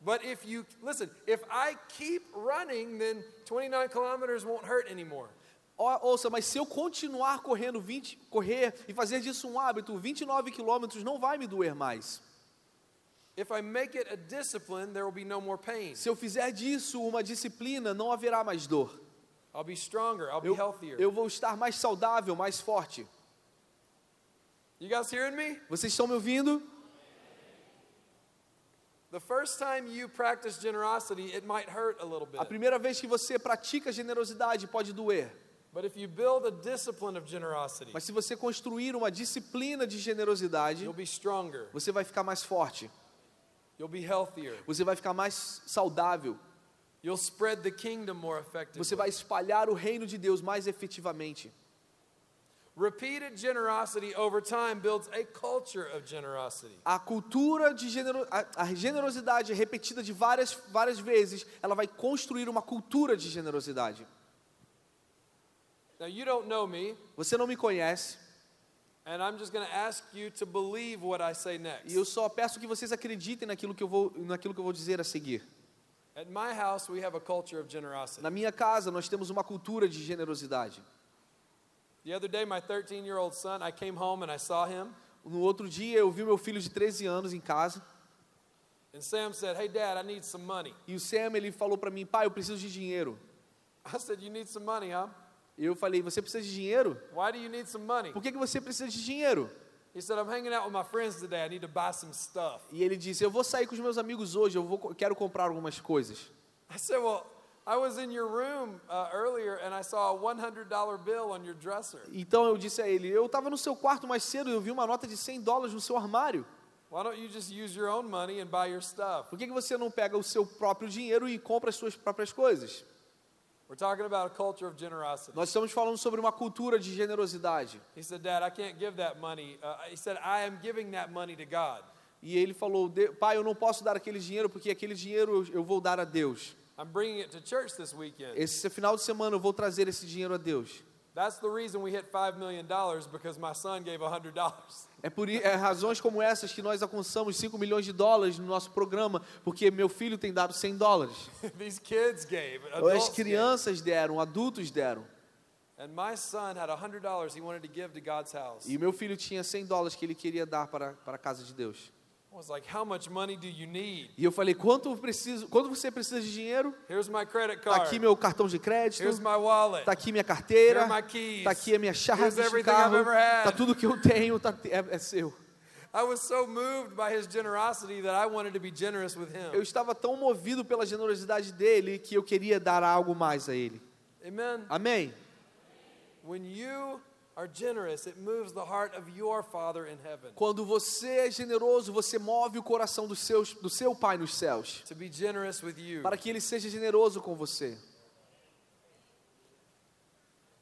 But if you, listen, if I keep running, then 29 kilometers won't hurt anymore. Ouça, mas se eu continuar correndo 20, correr e fazer disso um hábito, 29 quilômetros não vai me doer mais. Se eu fizer disso uma disciplina, não haverá mais dor. I'll be stronger. I'll be Eu, healthier. eu vou estar mais saudável, mais forte. You guys hearing me? Vocês estão me ouvindo? The first time you practice generosity, it might hurt a little bit. A primeira vez que você pratica generosidade pode doer. But if you build a discipline of generosity, Mas se você construir uma disciplina de generosidade, you'll be stronger. você vai ficar mais forte. You'll be healthier. Você vai ficar mais saudável. You'll spread the kingdom more effectively. Você vai espalhar o reino de Deus mais efetivamente. Repeated generosity over time builds a culture of generosity. A cultura de genero, a, a generosidade repetida de várias, várias vezes, ela vai construir uma cultura de generosidade. Now, you don't know me, Você não me conhece e eu só peço que vocês acreditem naquilo que eu vou, naquilo que eu vou dizer a seguir. At my house, we have a culture of generosity. Na minha casa nós temos uma cultura de generosidade. The other day, my 13 year old son, I came home and I saw him, No outro dia eu vi meu filho de 13 anos em casa and Sam said, Hey, Dad, I need some money. e o Sam ele falou para mim, pai, eu preciso de dinheiro. I said, You need some money, huh? Eu falei, você precisa de dinheiro? Why do you need some money? Por que, que você precisa de dinheiro? He said, I'm hanging out with my friends today. I need to buy some stuff. E ele disse, eu vou sair com os meus amigos hoje, eu vou, quero comprar algumas coisas. I said, Well, I was in your room uh, earlier earlier and I saw a $100 bill on your dresser. Então eu disse a ele: Eu estava no seu quarto mais cedo e eu vi uma nota de 100 dólares no seu armário. Why don't you just use your own money and buy your stuff? Por que, que você não pega o seu próprio dinheiro e compra as suas próprias coisas? Nós estamos falando sobre uma cultura de generosidade. He said, Dad, I can't give that money. He said, I am giving that money to God. E ele falou: "De- Pai, eu não posso dar aquele dinheiro porque aquele dinheiro eu- vou dar a Deus. I'm bringing it to church this weekend. Esse final de semana eu vou trazer esse dinheiro a Deus. That's the reason we hit $5 million because my son gave $100. É por é razões como essas que nós alcançamos 5 milhões de dólares no nosso programa, porque meu filho tem dado 100 dólares. <laughs> These kids gave, As adults gave. crianças deram, adultos deram. And my son had $100 he wanted to give to God's house. E meu filho tinha 100 dólares que ele queria dar para, para a casa de Deus. I was like, how much money do you need? E eu falei: quanto, preciso, quanto você precisa de dinheiro? Here's my credit Está card. aqui meu cartão de crédito, Here's my wallet. está aqui minha carteira, está aqui a minha chave Here's de everything I've carro, ever had. está tudo que eu tenho, tá, é, é seu. I was so moved by his generosity that I wanted to be generous with him. Eu estava tão movido pela generosidade dele que eu queria dar algo mais a ele. Amen. Amém? When you are generous, it moves the heart of your Father in heaven Quando você é generoso, você move o coração dos seus, do seu Pai nos céus, to be generous with you. para que ele seja generoso com você.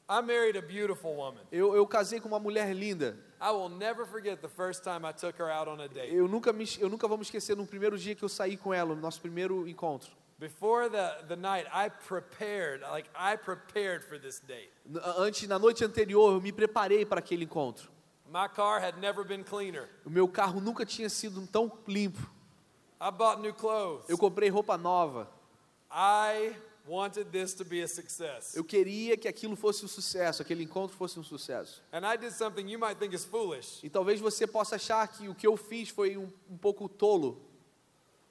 I married a beautiful woman. Eu, eu casei com uma mulher linda. I will never forget the first time I took her out on a date. Eu nunca, me, eu nunca vou me esquecer no primeiro dia que eu saí com ela, no nosso primeiro encontro. Before the, the night, I prepared, like I prepared for this date. Antes, na noite anterior, eu me preparei para aquele encontro. My car had never been cleaner. O meu carro nunca tinha sido tão limpo. I bought new clothes. Eu comprei roupa nova. I wanted this to be a success. Eu queria que aquilo fosse um sucesso, aquele encontro fosse um sucesso. And I did something you might think is foolish. E talvez você possa achar que o que eu fiz foi um, um pouco tolo.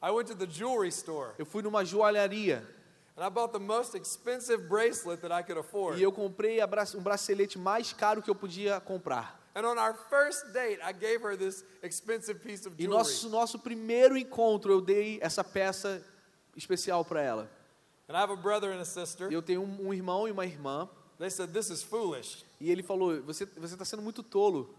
I went to the jewelry store Eu fui numa joalharia and I bought the most expensive bracelet that I could afford. e eu comprei a bra- um bracelete mais caro que eu podia comprar. And on our first date, I gave her this expensive piece of E jewelry. nosso nosso primeiro encontro eu dei essa peça especial para ela. And I have a brother and a sister. E eu tenho um, um irmão e uma irmã They said, This is foolish. e ele falou: "Você você está sendo muito tolo.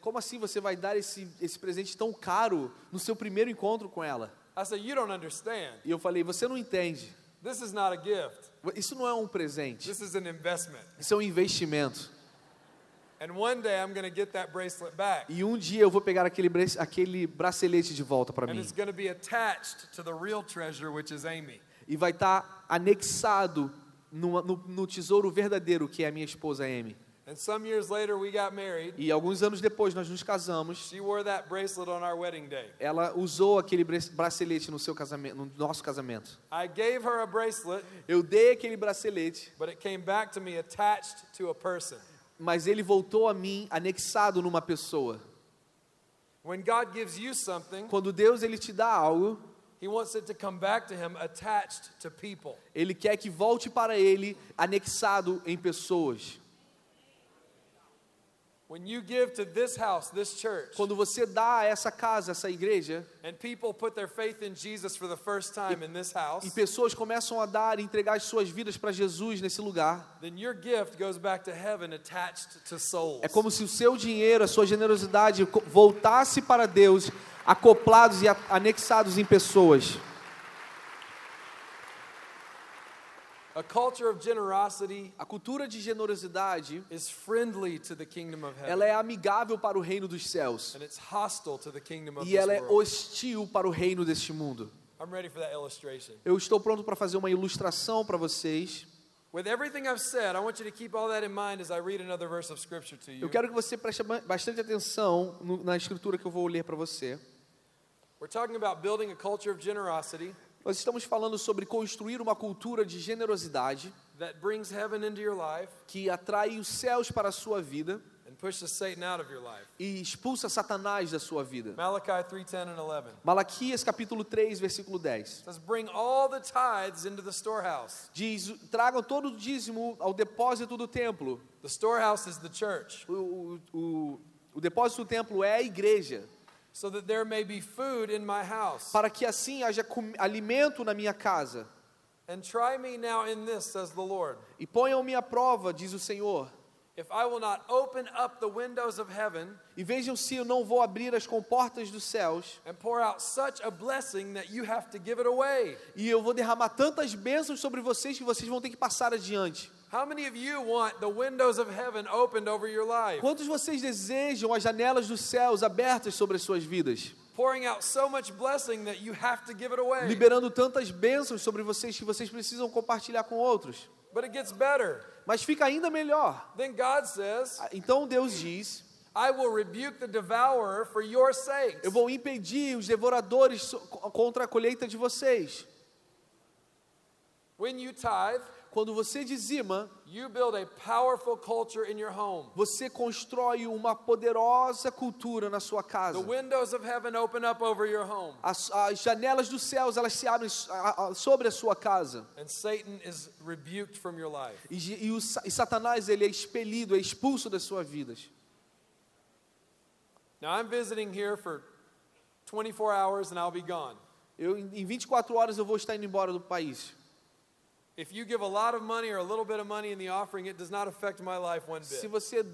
Como assim você vai dar esse esse presente tão caro no seu primeiro encontro com ela?" I said, You don't understand. E eu falei: "Você não entende. This is not a gift, Isso não é um presente. this is an investment. Isso é um investimento. And one day I'm going to get that bracelet back. E um dia eu vou pegar aquele aquele bracelete de volta para And mim it's going to be attached to the real treasure, which is Amy. e vai estar anexado no, no, no tesouro verdadeiro que é a minha esposa Amy. And some years later, we got married. E alguns anos depois nós nos casamos. She wore that bracelet on our wedding day. Ela usou aquele bra- bracelete no seu casamento, no nosso casamento. I gave her a bracelet, Eu dei aquele bracelete, but it came back to me attached to a person. mas ele voltou a mim anexado numa pessoa. When God gives you something, Quando Deus ele te dá algo, Ele quer que volte para ele anexado em pessoas. When you give to this house, this church, Quando você dá a essa casa, essa igreja, and people put their faith in Jesus for the first time in this house, e pessoas começam a dar e entregar as suas vidas para Jesus nesse lugar, then your gift goes back to heaven attached to souls. é como se o seu dinheiro, a sua generosidade voltasse para Deus, acoplados e anexados em pessoas. A culture of generosity A cultura de generosidade, is friendly to the kingdom of heaven, ela é amigável para o reino dos céus and it's hostile to the kingdom of e ela é hostil para o reino deste mundo. I'm ready for that illustration. Eu estou pronto para fazer uma ilustração para vocês. Eu quero que você preste ba- bastante atenção na escritura que eu vou ler para você. We're talking about building a culture of generosity Nós estamos falando sobre construir uma cultura de generosidade that brings heaven into your life que atrai os céus para a sua vida and pushes Satan out of your life. e expulsa Satanás da sua vida. Malachi 3:10 and 11 Malaquias capítulo 3, versículo 10. says, "Bring all the tithes into the storehouse." Diz: tragam todo o dízimo ao depósito do templo. The storehouse is the church, O, o, o, o depósito do templo é a igreja, so that there may be food in my house. para que assim haja alimento na minha casa. And try me now in this, says the Lord. E ponham-me à prova, diz o Senhor, If I will not open up the windows of heaven e vejam se eu não vou abrir as comportas dos céus, and pour out such a blessing that you have to give it away. e eu vou derramar tantas bênçãos sobre vocês que vocês vão ter que passar adiante. How many of you want the windows of heaven opened over your life? Quantos vocês desejam as janelas dos céus abertas sobre as suas vidas? Pouring out so much blessing that you have to give it away. Liberando tantas bênçãos sobre vocês que vocês precisam compartilhar com outros. But it gets better. Mas fica ainda melhor. Then God says, Então Deus diz: I will rebuke the devourer for your sakes. Eu vou impedir os devoradores contra a colheita de vocês. When you tithe, Quando você dizima, you build a powerful culture in your home. você constrói uma poderosa cultura na sua The casa. windows of heaven open up over your home, As, as janelas dos céus elas se abrem sobre a sua casa. and Satan is rebuked from your life. E, e o e Satanás ele é expelido, é expulso das suas vidas. Now, I'm visiting here for 24 hours and I'll be gone. Eu, em 24 horas eu vou estar indo embora do país. Se bit. você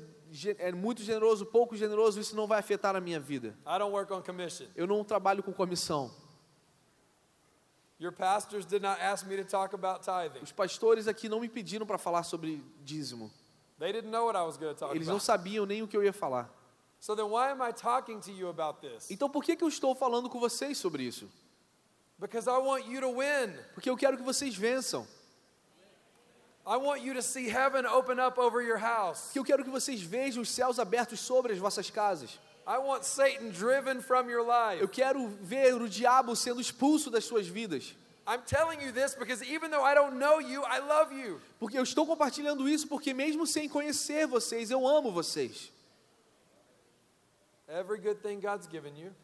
é muito generoso, pouco generoso, isso não vai afetar a minha vida. I don't work on commission. Eu não trabalho com comissão. Your pastors did not ask me to talk about tithing. Os pastores aqui não me pediram para falar sobre dízimo. They didn't know what I was going to talk Eles não about. sabiam nem o que eu ia falar. So then why am I talking to you about this? Então por que, que eu estou falando com vocês sobre isso? Because I want you to win. Porque eu quero que vocês vençam. I want you to see heaven open up over your house. Porque eu quero que vocês vejam os céus abertos sobre as vossas casas. I want Satan driven from your life. Eu quero ver o diabo sendo expulso das suas vidas. I'm telling you this because even though I don't know you, I love you. Porque eu estou compartilhando isso porque mesmo sem conhecer vocês, eu amo vocês. Every good thing God's given you,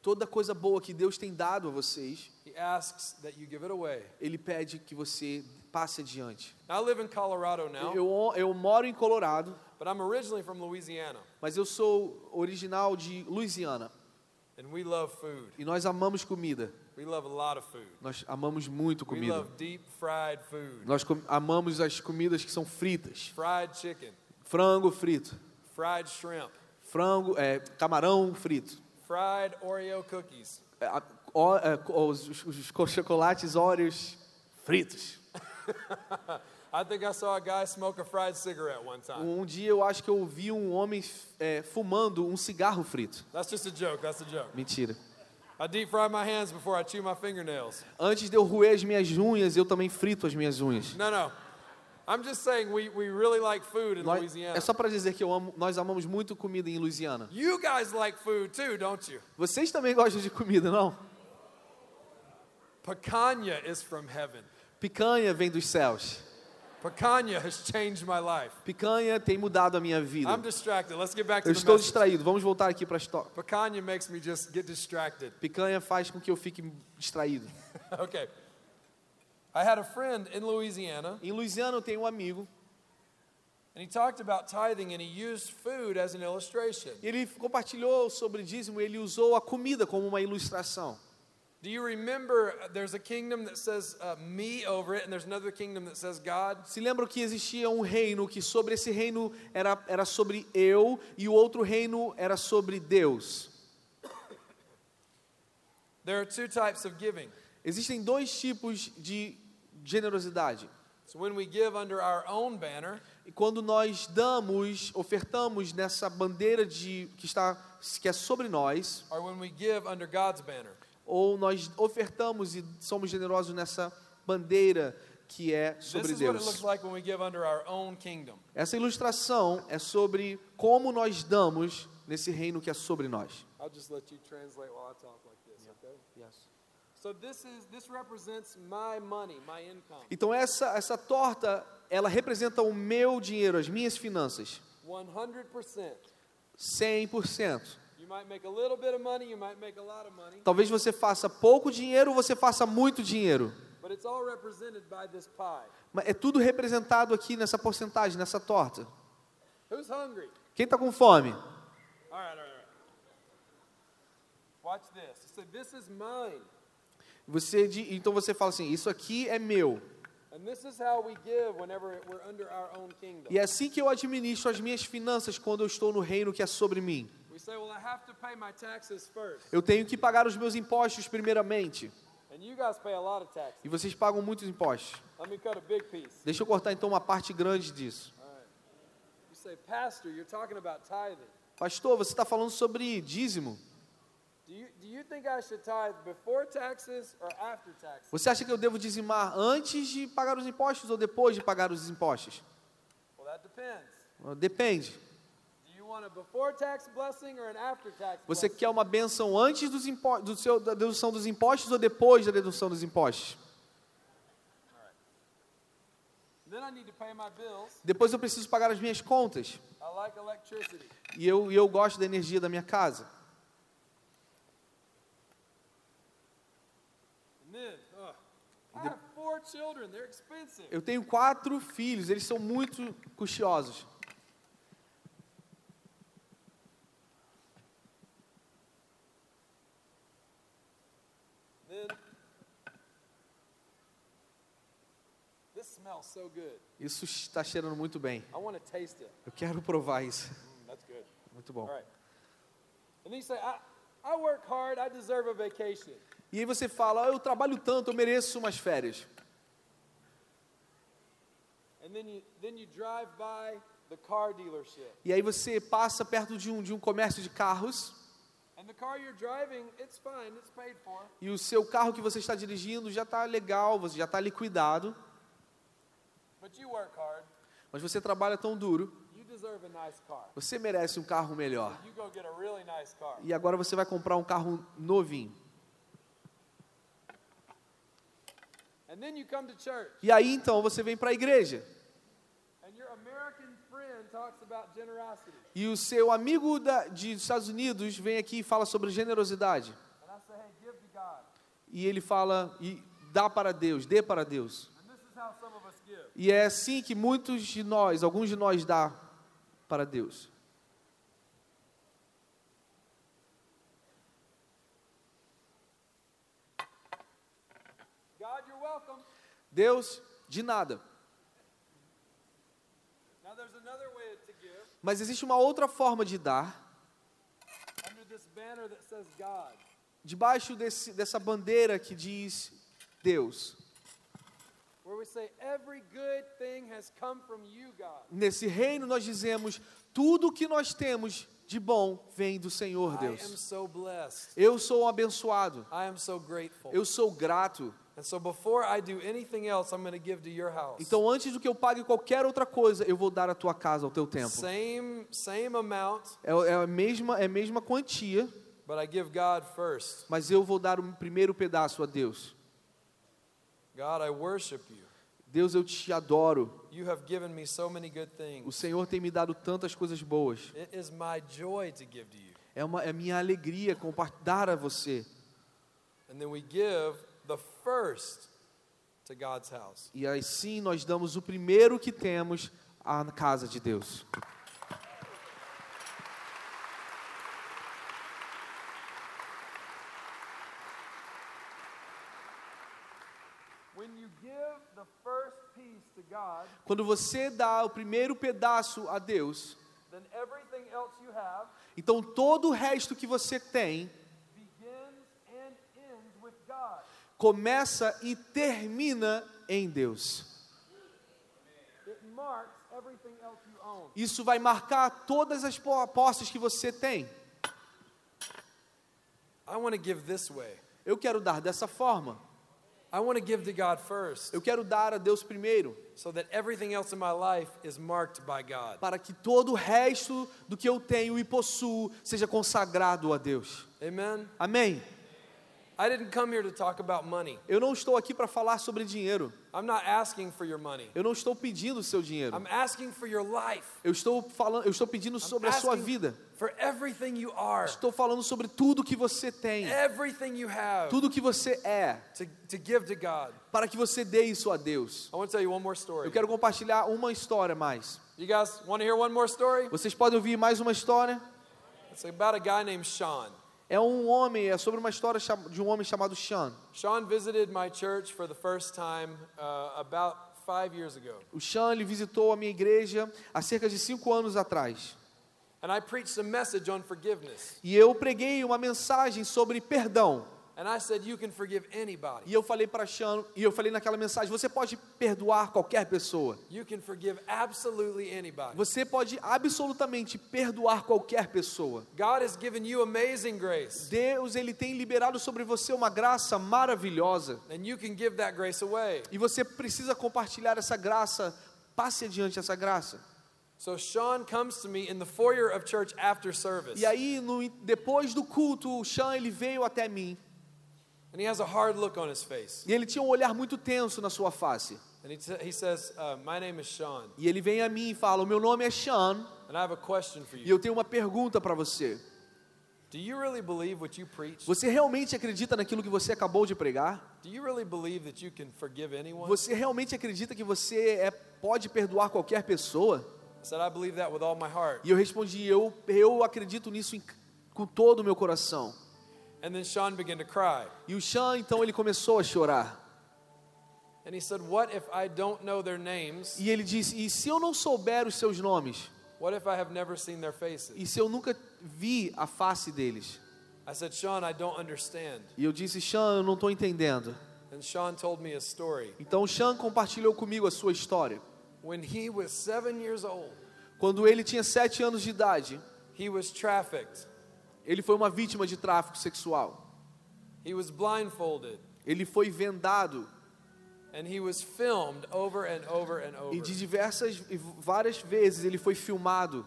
Toda coisa boa que Deus tem dado a vocês, He asks that you give it away. Ele pede que você passe adiante. Now, I live in Colorado now, Eu, eu moro em Colorado, but I'm originally from Louisiana, mas eu sou original de Louisiana. and we love food. E nós amamos comida. We love a lot of food. Nós amamos muito We comida. love deep fried food, Nós amamos as comidas que são fritas. fried chicken, Frango frito. fried shrimp, Frango, é, camarão frito. fried Oreo cookies. É, ó- é, os, os- os chocolates Oreos fritos. <laughs> I think I saw a guy smoke a fried cigarette one time. Um dia eu acho que eu vi um homem é, fumando um cigarro frito. That's just a joke. That's a joke. Mentira. I deep fry my hands before I chew my fingernails. Antes de eu roer as minhas unhas, eu também frito as minhas unhas. No, no. I'm just saying we, we really like food in Nós- Louisiana. é só para dizer que amo, nós amamos muito comida em Louisiana. You guys like food too, don't you? Vocês também gostam de comida, não? Picanha is from heaven. Picanha vem dos céus. Picanha has changed my life. Picanha tem mudado a minha vida. I'm distracted. Let's get back to Eu the estou message. distraído. Vamos voltar aqui para a história. Picanha makes me just get distracted. <laughs> Picanha faz com que eu fique distraído. okay. I had a friend in Louisiana, Em Louisiana eu tenho um amigo and he talked about tithing, and he used food as an illustration. ele compartilhou sobre dízimo. e Ele usou a comida como uma ilustração. Do you remember uh, there's a kingdom that says uh, me over it, and there's another kingdom that says God? Se lembram que existia um reino que sobre esse reino era, era sobre eu e o outro reino era sobre Deus. There are two types of giving. Existem dois tipos de generosidade. So when we give under our own banner, E quando nós damos, ofertamos nessa bandeira de que está que é sobre nós, or when we give under God's banner. Ou nós ofertamos e somos generosos nessa bandeira que é This sobre is what it looks Deus. like when we give under our own kingdom. Essa ilustração é sobre como nós damos nesse reino que é sobre nós. I'll just let you translate while I talk like this, okay? So this is this represents my money, my income. Então essa essa torta, ela representa o meu dinheiro, as minhas finanças, 100%. 100%. Talvez você faça pouco dinheiro ou você faça muito dinheiro, but it's all represented by this pie. mas é tudo representado aqui nessa porcentagem, nessa torta. Quem está com fome? Você então você fala assim: isso aqui é meu. E é assim que eu administro as minhas finanças quando eu estou no reino que é sobre mim. We say, well, I have to pay my taxes first. Eu tenho que pagar os meus impostos primeiramente. And you guys pay a lot of taxes. E vocês pagam muitos impostos. Let me cut a big piece. Deixa eu cortar então uma parte grande disso. Pastor, you're talking about tithing. Pastor, você está falando sobre dízimo. Do you, do you think I should tithe before taxes or after taxes? Você acha que eu devo dizimar antes de pagar os impostos ou depois de pagar os impostos? Well, that depends. Depende. Você quer uma benção antes dos do seu, da dedução dos impostos ou depois da dedução dos impostos? Depois eu preciso pagar as minhas contas. E eu, eu gosto da energia da minha casa. Eu tenho quatro filhos, eles são muito custosos. Then, this smells so good. Isso está cheirando muito bem. I want to taste it. Eu quero provar isso. Mm, that's good. Muito bom. All right. And then you say, I, I work hard. I deserve a vacation. E aí você fala, "Ah, eu trabalho tanto, eu mereço umas férias. And then you, then you drive by the car dealership. E aí você passa perto de um, de um comércio de carros And the car you're driving, it's fine. It's paid for. e o seu carro que você está dirigindo já está legal, você já está liquidado, But you work hard. Mas você trabalha tão duro, você merece um carro melhor. E agora você vai comprar um carro novinho. And then you come to church. E aí então você vem para a igreja. And your American friend talks about generosity. E o seu amigo da, de Estados Unidos vem aqui e fala sobre generosidade. E ele fala e dá para Deus, dê para Deus. E é assim que muitos de nós, alguns de nós dá para Deus. Deus, de nada. Mas existe uma outra forma de dar, debaixo desse, dessa bandeira que diz Deus. Nesse reino nós dizemos: tudo que nós temos de bom vem do Senhor, Deus. Eu sou um abençoado. Eu sou grato. And so before I do anything else, I'm going to give to your house. Então, antes do que eu pague qualquer outra coisa, eu vou dar a tua casa, ao teu tempo. Same same amount, É, é a mesma, é a mesma quantia, but I give God first. mas eu vou dar o primeiro pedaço a Deus. God, I worship you. Deus, eu te adoro. You have given me so many good O. Senhor tem me dado tantas coisas boas. It is my joy to give to you. É, uma, é minha alegria compartilhar a você. And then we give the first to God's house. E assim nós damos o primeiro que temos à casa de Deus. When you give the first piece to God, Quando você dá o primeiro pedaço a Deus, then everything else you have então todo o resto que você tem begins and ends with God. começa e termina em Deus. It marks everything else you own. Isso vai marcar todas as po- posses que você tem. I want to give this way. Eu quero dar dessa forma. I want to give to God first Eu quero dar a Deus primeiro, so that everything else in my life is marked by God. para que todo o resto do que eu tenho e possuo seja consagrado a Deus. Amen. Amém? I didn't come here to talk about money. Eu não estou aqui para falar sobre dinheiro. I'm not asking for your money. Eu não estou pedindo o seu dinheiro. I'm asking for your life. Eu estou falando, eu estou pedindo sobre a sua vida. For everything you are, Estou falando sobre tudo que você tem, everything you have tudo que você é, to, to give to God. para que você dê isso a Deus. I want to tell you one more story. Eu quero compartilhar uma história mais. You guys want to hear one more story? Vocês podem ouvir mais uma história? It's about a guy named Sean. É um homem, é sobre uma história de um homem chamado Sean. Sean visited my church for the first time uh, about five years ago. O Sean ele visitou a minha igreja há cerca de cinco anos atrás. And I preached a message on forgiveness. E eu preguei uma mensagem sobre perdão. And I said, You can forgive anybody. E eu falei para Sean, e eu falei naquela mensagem: você pode perdoar qualquer pessoa. You can forgive absolutely anybody. Você pode absolutamente perdoar qualquer pessoa. God has given you amazing grace, Deus ele tem liberado sobre você uma graça maravilhosa and you can give that grace away. e você precisa compartilhar essa graça. Passe adiante essa graça. So Sean comes to me in the foyer of church after service, E aí no, depois do culto, o Sean ele veio até mim e ele tinha um olhar muito tenso na sua face. And he, t- he says, My name is Sean, E ele vem a mim e fala: "O meu nome é Sean and I have a question for e eu tenho uma pergunta para você. Do you really believe what you preach? Você realmente acredita naquilo que você acabou de pregar? Do you really believe that you can forgive anyone? Você realmente acredita que você é, pode perdoar qualquer pessoa?" I said, I believe that with all my heart. E eu respondi: "Eu eu acredito nisso em- com todo o meu coração." And then Sean began to cry. E o Sean então ele começou a chorar. And he said, What if I don't know their names? E ele disse: "E se eu não souber os seus nomes? What if I have never seen their faces? E se eu nunca vi a face deles?" I said, Sean, I don't understand. E eu disse: "Sean, eu não estou entendendo." And Sean told me a story. Então Sean compartilhou comigo a sua história. When he was seven years old, Quando ele tinha sete anos de idade, he was trafficked. Ele foi uma vítima de tráfico sexual. He was blindfolded. Ele foi vendado And he was filmed over and over and e over. de diversas e várias vezes ele foi filmado.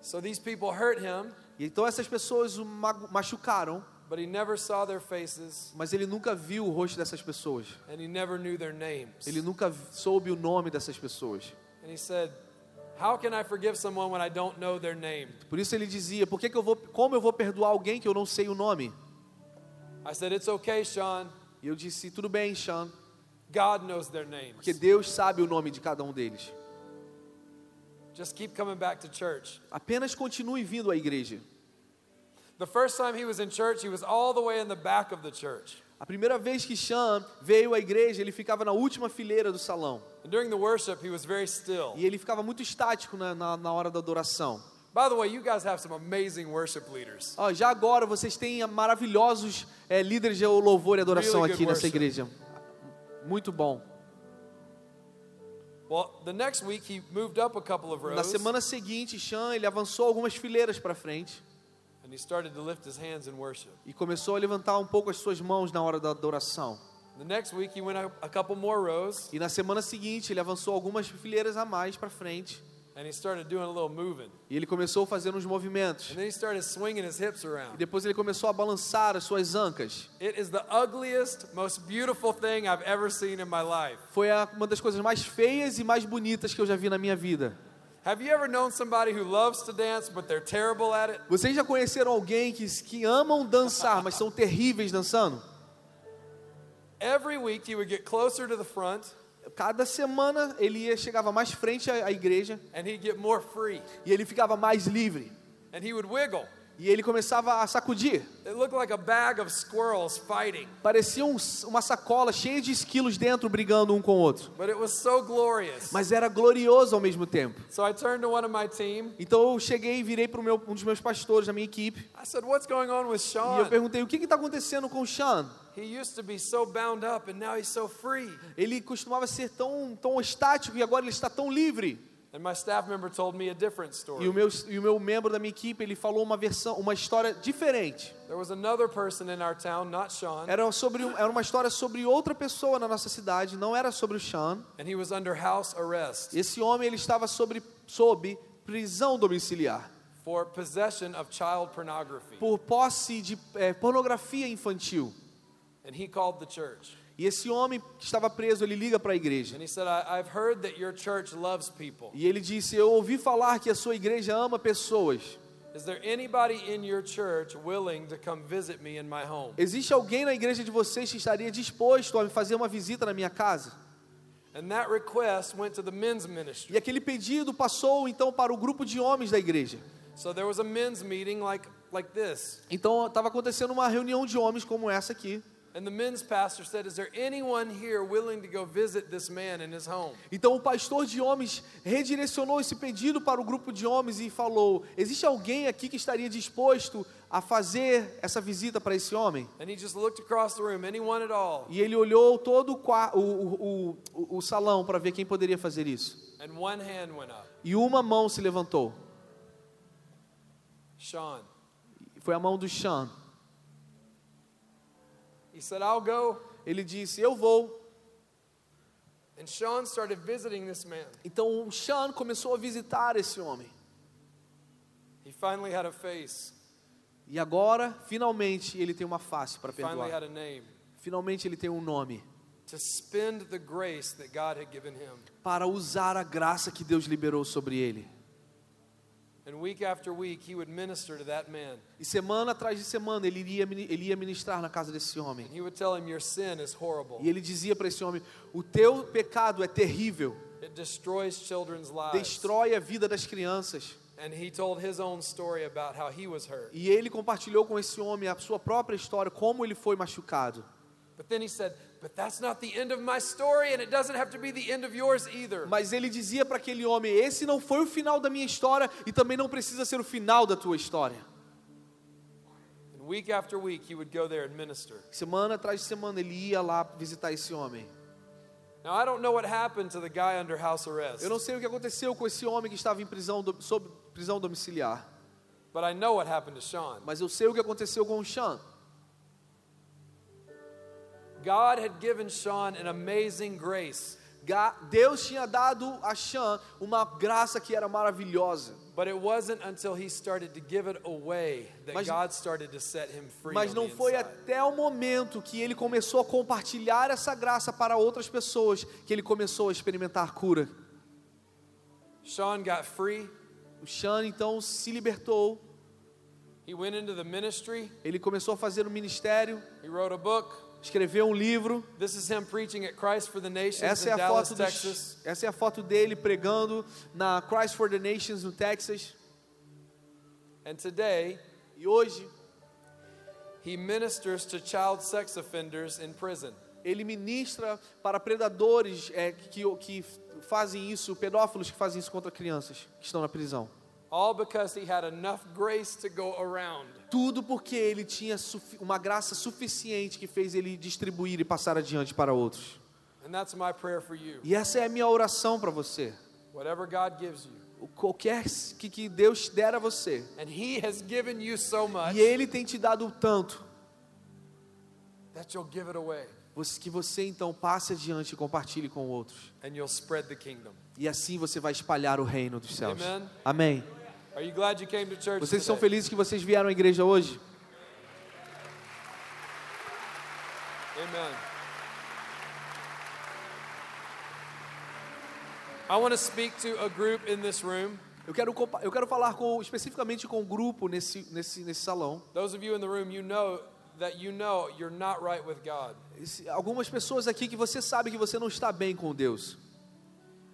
So these people hurt him, E então essas pessoas o machucaram, but he never saw their faces mas ele nunca viu o rosto dessas pessoas. and he never knew their names. Ele nunca soube o nome dessas pessoas. And he said, How can I forgive someone when I don't know their name? Por isso ele dizia: "Por que, que eu vou, como eu vou perdoar alguém que eu não sei o nome?" I said, It's okay, Sean. E eu disse: "Tudo bem, Sean, God knows their names. porque Deus sabe o nome de cada um deles. Just keep coming back to church. Apenas continue vindo à igreja." The first time he was in church, he was all the way in the back of the church. A primeira vez que Sean veio à igreja, ele ficava na última fileira do salão. And during the worship, he was very still. E ele ficava muito estático na, na, na hora da adoração. By the way, you guys have some amazing worship leaders. Ó, já agora vocês têm maravilhosos é, líderes de louvor e adoração Really aqui nessa worship. igreja. Muito bom. Well, the next week, he moved up a couple of Na rows semana seguinte, Sean ele avançou algumas fileiras para frente e começou a levantar um pouco as suas mãos na hora da adoração. The next week, he went up a couple more rows E na semana seguinte, ele avançou algumas fileiras a mais para frente and he started doing a little moving. e ele começou a fazer uns movimentos. And then he started swinging his hips E around. depois ele começou a balançar as suas ancas. It is the ugliest, most beautiful thing I've ever seen in my life. Foi uma das coisas mais feias e mais bonitas que eu já vi na minha vida. Have you ever known somebody who loves to dance, but they're terrible at it? Vocês já conheceram alguém que, que amam dançar, mas são terríveis dançando? Every week, he would get closer to the front Cada semana ele ia, chegava mais frente à, à igreja and he'd get more free e ele ficava mais livre. and he would wiggle. E ele começava a sacudir. It looked like a bag of squirrels fighting, Parecia um- uma sacola cheia de esquilos dentro brigando um com o outro. but it was so glorious. Mas era glorioso ao mesmo tempo. So I turned to one of my team. Então eu cheguei e virei para um dos meus pastores da minha equipe I said, What's going on with e eu Sean? perguntei o que está acontecendo com o Sean. He used to be so bound up and now he's so free. Ele costumava ser tão, tão estático e agora ele está tão livre. And my staff member told me a different E story. o meu, e o meu membro da minha equipe ele falou uma versão, uma história diferente. There was another person in our town, not Sean, Era sobre era uma história sobre outra pessoa na nossa cidade, não era sobre o Sean. and he was under house arrest Esse homem ele estava sobre sob prisão domiciliar for possession of child pornography. por posse de eh, pornografia infantil. And he called the church. E esse homem que estava preso, ele liga para a igreja. E ele disse: "Eu ouvi falar que a sua igreja ama pessoas. Existe alguém na igreja de vocês que estaria disposto a fazer uma visita na minha casa?" E aquele pedido passou então para o grupo de homens da igreja. So there was a men's meeting like like this. Então estava acontecendo uma reunião de homens como essa aqui. And the men's pastor said, Is there anyone here willing to go visit this man in his home? Então o pastor de homens redirecionou esse pedido para o grupo de homens e falou: Existe alguém aqui que estaria disposto a fazer essa visita para esse homem? And he just looked across the room, anyone at all. E ele olhou todo o, o, o, o, salão para ver quem poderia fazer isso. And one hand went up. E uma mão se levantou. Sean. Foi a mão do Sean. He said, I'll go. Ele disse: Eu vou. And Sean started visiting this man. Então o Sean começou a visitar esse homem. He finally had a face, E agora, finalmente, ele tem uma face para finally had perdoar. a name Finalmente ele tem um nome to spend the grace that God had given him. para usar a graça que Deus liberou sobre ele. E semana atrás de semana ele iria, ele ia ministrar na casa desse homem. And he would tell him, Your sin is horrible. E ele dizia para esse homem: O teu pecado é terrível, It destroys children's lives. destrói a vida das crianças. And he told his own story about how he was hurt. E ele compartilhou com esse homem a sua própria história, como ele foi machucado. But then he said, But that's not the end of my story, and it doesn't have to be the end of yours either. Mas ele dizia para aquele homem: Esse não foi o final da minha história e também não precisa ser o final da tua história. And week after week, he would go there and minister. Semana atrás de semana ele ia lá visitar esse homem. Now, I don't know what happened to the guy under house arrest, Eu não sei o que aconteceu com esse homem que estava em prisão, do- sob prisão domiciliar, but I know what happened to Sean. mas eu sei o que aconteceu com o Sean. God had given Sean an amazing grace, Deus tinha dado a Sean uma graça que era maravilhosa, but it wasn't until he started to give it away that Mas- God started to set him free. mas on não foi até o momento que ele começou a compartilhar essa graça para outras pessoas que ele começou a experimentar cura. Sean got free. O Sean então se libertou, He went into the ministry. ele começou a fazer um ministério, He wrote a book. Escreveu um livro. This is him preaching at Christ for the Nations Essa é in a Dallas, foto, dos- Texas. essa é a foto dele pregando na Christ for the Nations no Texas. And today, E hoje he ministers to child sex offenders in prison. ele ministra para predadores é, que, que fazem isso, pedófilos que fazem isso contra crianças que estão na prisão. All because he had enough grace to go around. Tudo porque ele tinha uma graça suficiente que fez ele distribuir e passar adiante para outros. And that's my prayer for you. E essa é a minha oração para você. Whatever God gives you. O qualquer que, que Deus der a você. And he has given you so much E Ele tem te dado tanto. that you'll give it away você- Que você então passe adiante e compartilhe com outros. and you'll spread the kingdom. E assim você vai espalhar o reino dos céus. Amen. Amém. Are you glad you came to church Vocês today? felizes que vocês vieram à igreja hoje? Amen. I want to speak to a group in this room. Eu quero, eu quero falar com, especificamente com o grupo nesse, nesse, nesse salão. Those of you in the room, you know that you know you're not right with God. Algumas pessoas aqui que você sabe que você não está bem com Deus.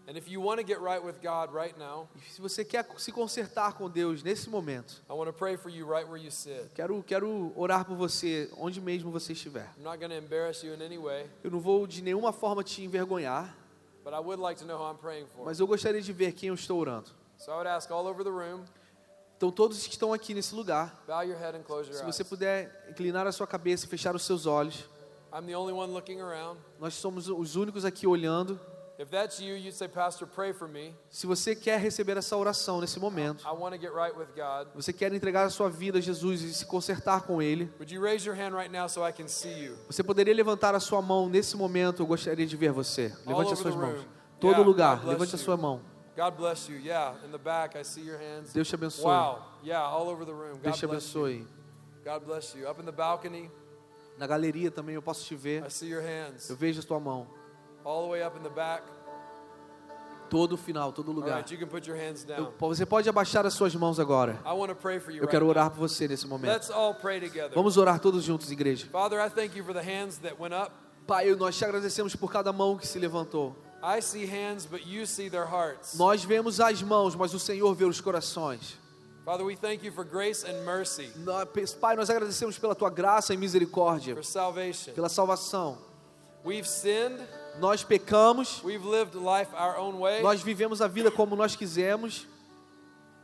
And if you want to get right with God right now, E se você quer se consertar com Deus nesse momento, I want to pray for you right where you sit. quero, quero orar por você onde mesmo você estiver. I'm not going to embarrass you in any way, Eu não vou de nenhuma forma te envergonhar, but I would like to know who I'm praying for. mas eu gostaria de ver quem eu estou orando. So I would ask all over the room, Então, todos que estão aqui nesse lugar, bow your head and close your se eyes. você puder inclinar a sua cabeça e fechar os seus olhos, I'm the only one looking around. nós somos os únicos aqui olhando. If that's you, you'd say, Pastor, pray for me. Se você quer receber essa oração nesse momento, I want to get right with God. você quer entregar a sua vida a Jesus e se consertar com Ele, Would you raise your hand right now so I can see you? você poderia levantar a sua mão nesse momento, eu gostaria de ver você. Levante as suas mãos. room. Todo Yeah, lugar, God bless levante a you. sua mão. God bless you. Yeah, in the back, I see your hands. Deus te abençoe. Wow. Yeah, all over the room. God Deus te bless you. abençoe. God bless you. Up in the balcony, Na galeria também eu posso te ver. I see your hands. Eu vejo a tua mão. All the way up in the back. Todo o final, todo lugar. right, you can put your hands Eu- down. você pode abaixar as suas mãos agora. I want to pray for you Eu quero orar por você nesse momento. Let's all pray together. Vamos orar todos juntos, igreja. Father, I thank you for the hands that went up. Pai, nós te agradecemos por cada mão que se levantou. I see hands, but you see their hearts. Nós vemos as mãos, mas o Senhor vê os corações. Father, we thank you for grace and mercy, Pai, nós agradecemos pela tua graça e misericórdia, for salvation. pela salvação. We've sinned, Nós pecamos, we've lived life our own way, nós vivemos a vida como nós quisemos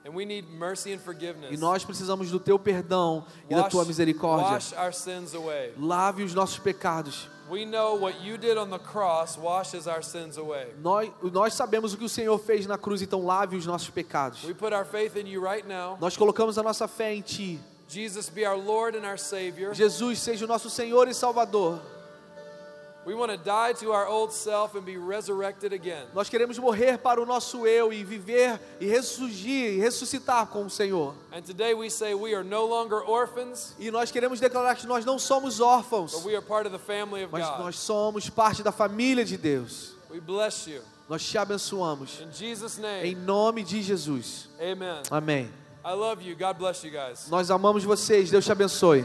and we need mercy and forgiveness. e nós precisamos do teu perdão e da tua misericórdia. Lave os nossos pecados. We know what you did on the cross washes our sins away. Nós, nós sabemos o que o Senhor fez na cruz, então lave os nossos pecados. We put our faith in you right now. Nós colocamos a nossa fé em Ti. Jesus be our Lord and our Savior. Jesus seja o nosso Senhor e Salvador. Nós queremos morrer para o nosso eu e viver e ressurgir e ressuscitar com o Senhor. And today we say we are no longer orphans, E nós queremos declarar que nós não somos órfãos, but we are part of the family of mas God. nós somos parte da família de Deus. We bless you. Nós te abençoamos. In Jesus' Em name, nome de Jesus. amen. Amém. I love you. God bless you guys. Nós amamos vocês. Deus te abençoe.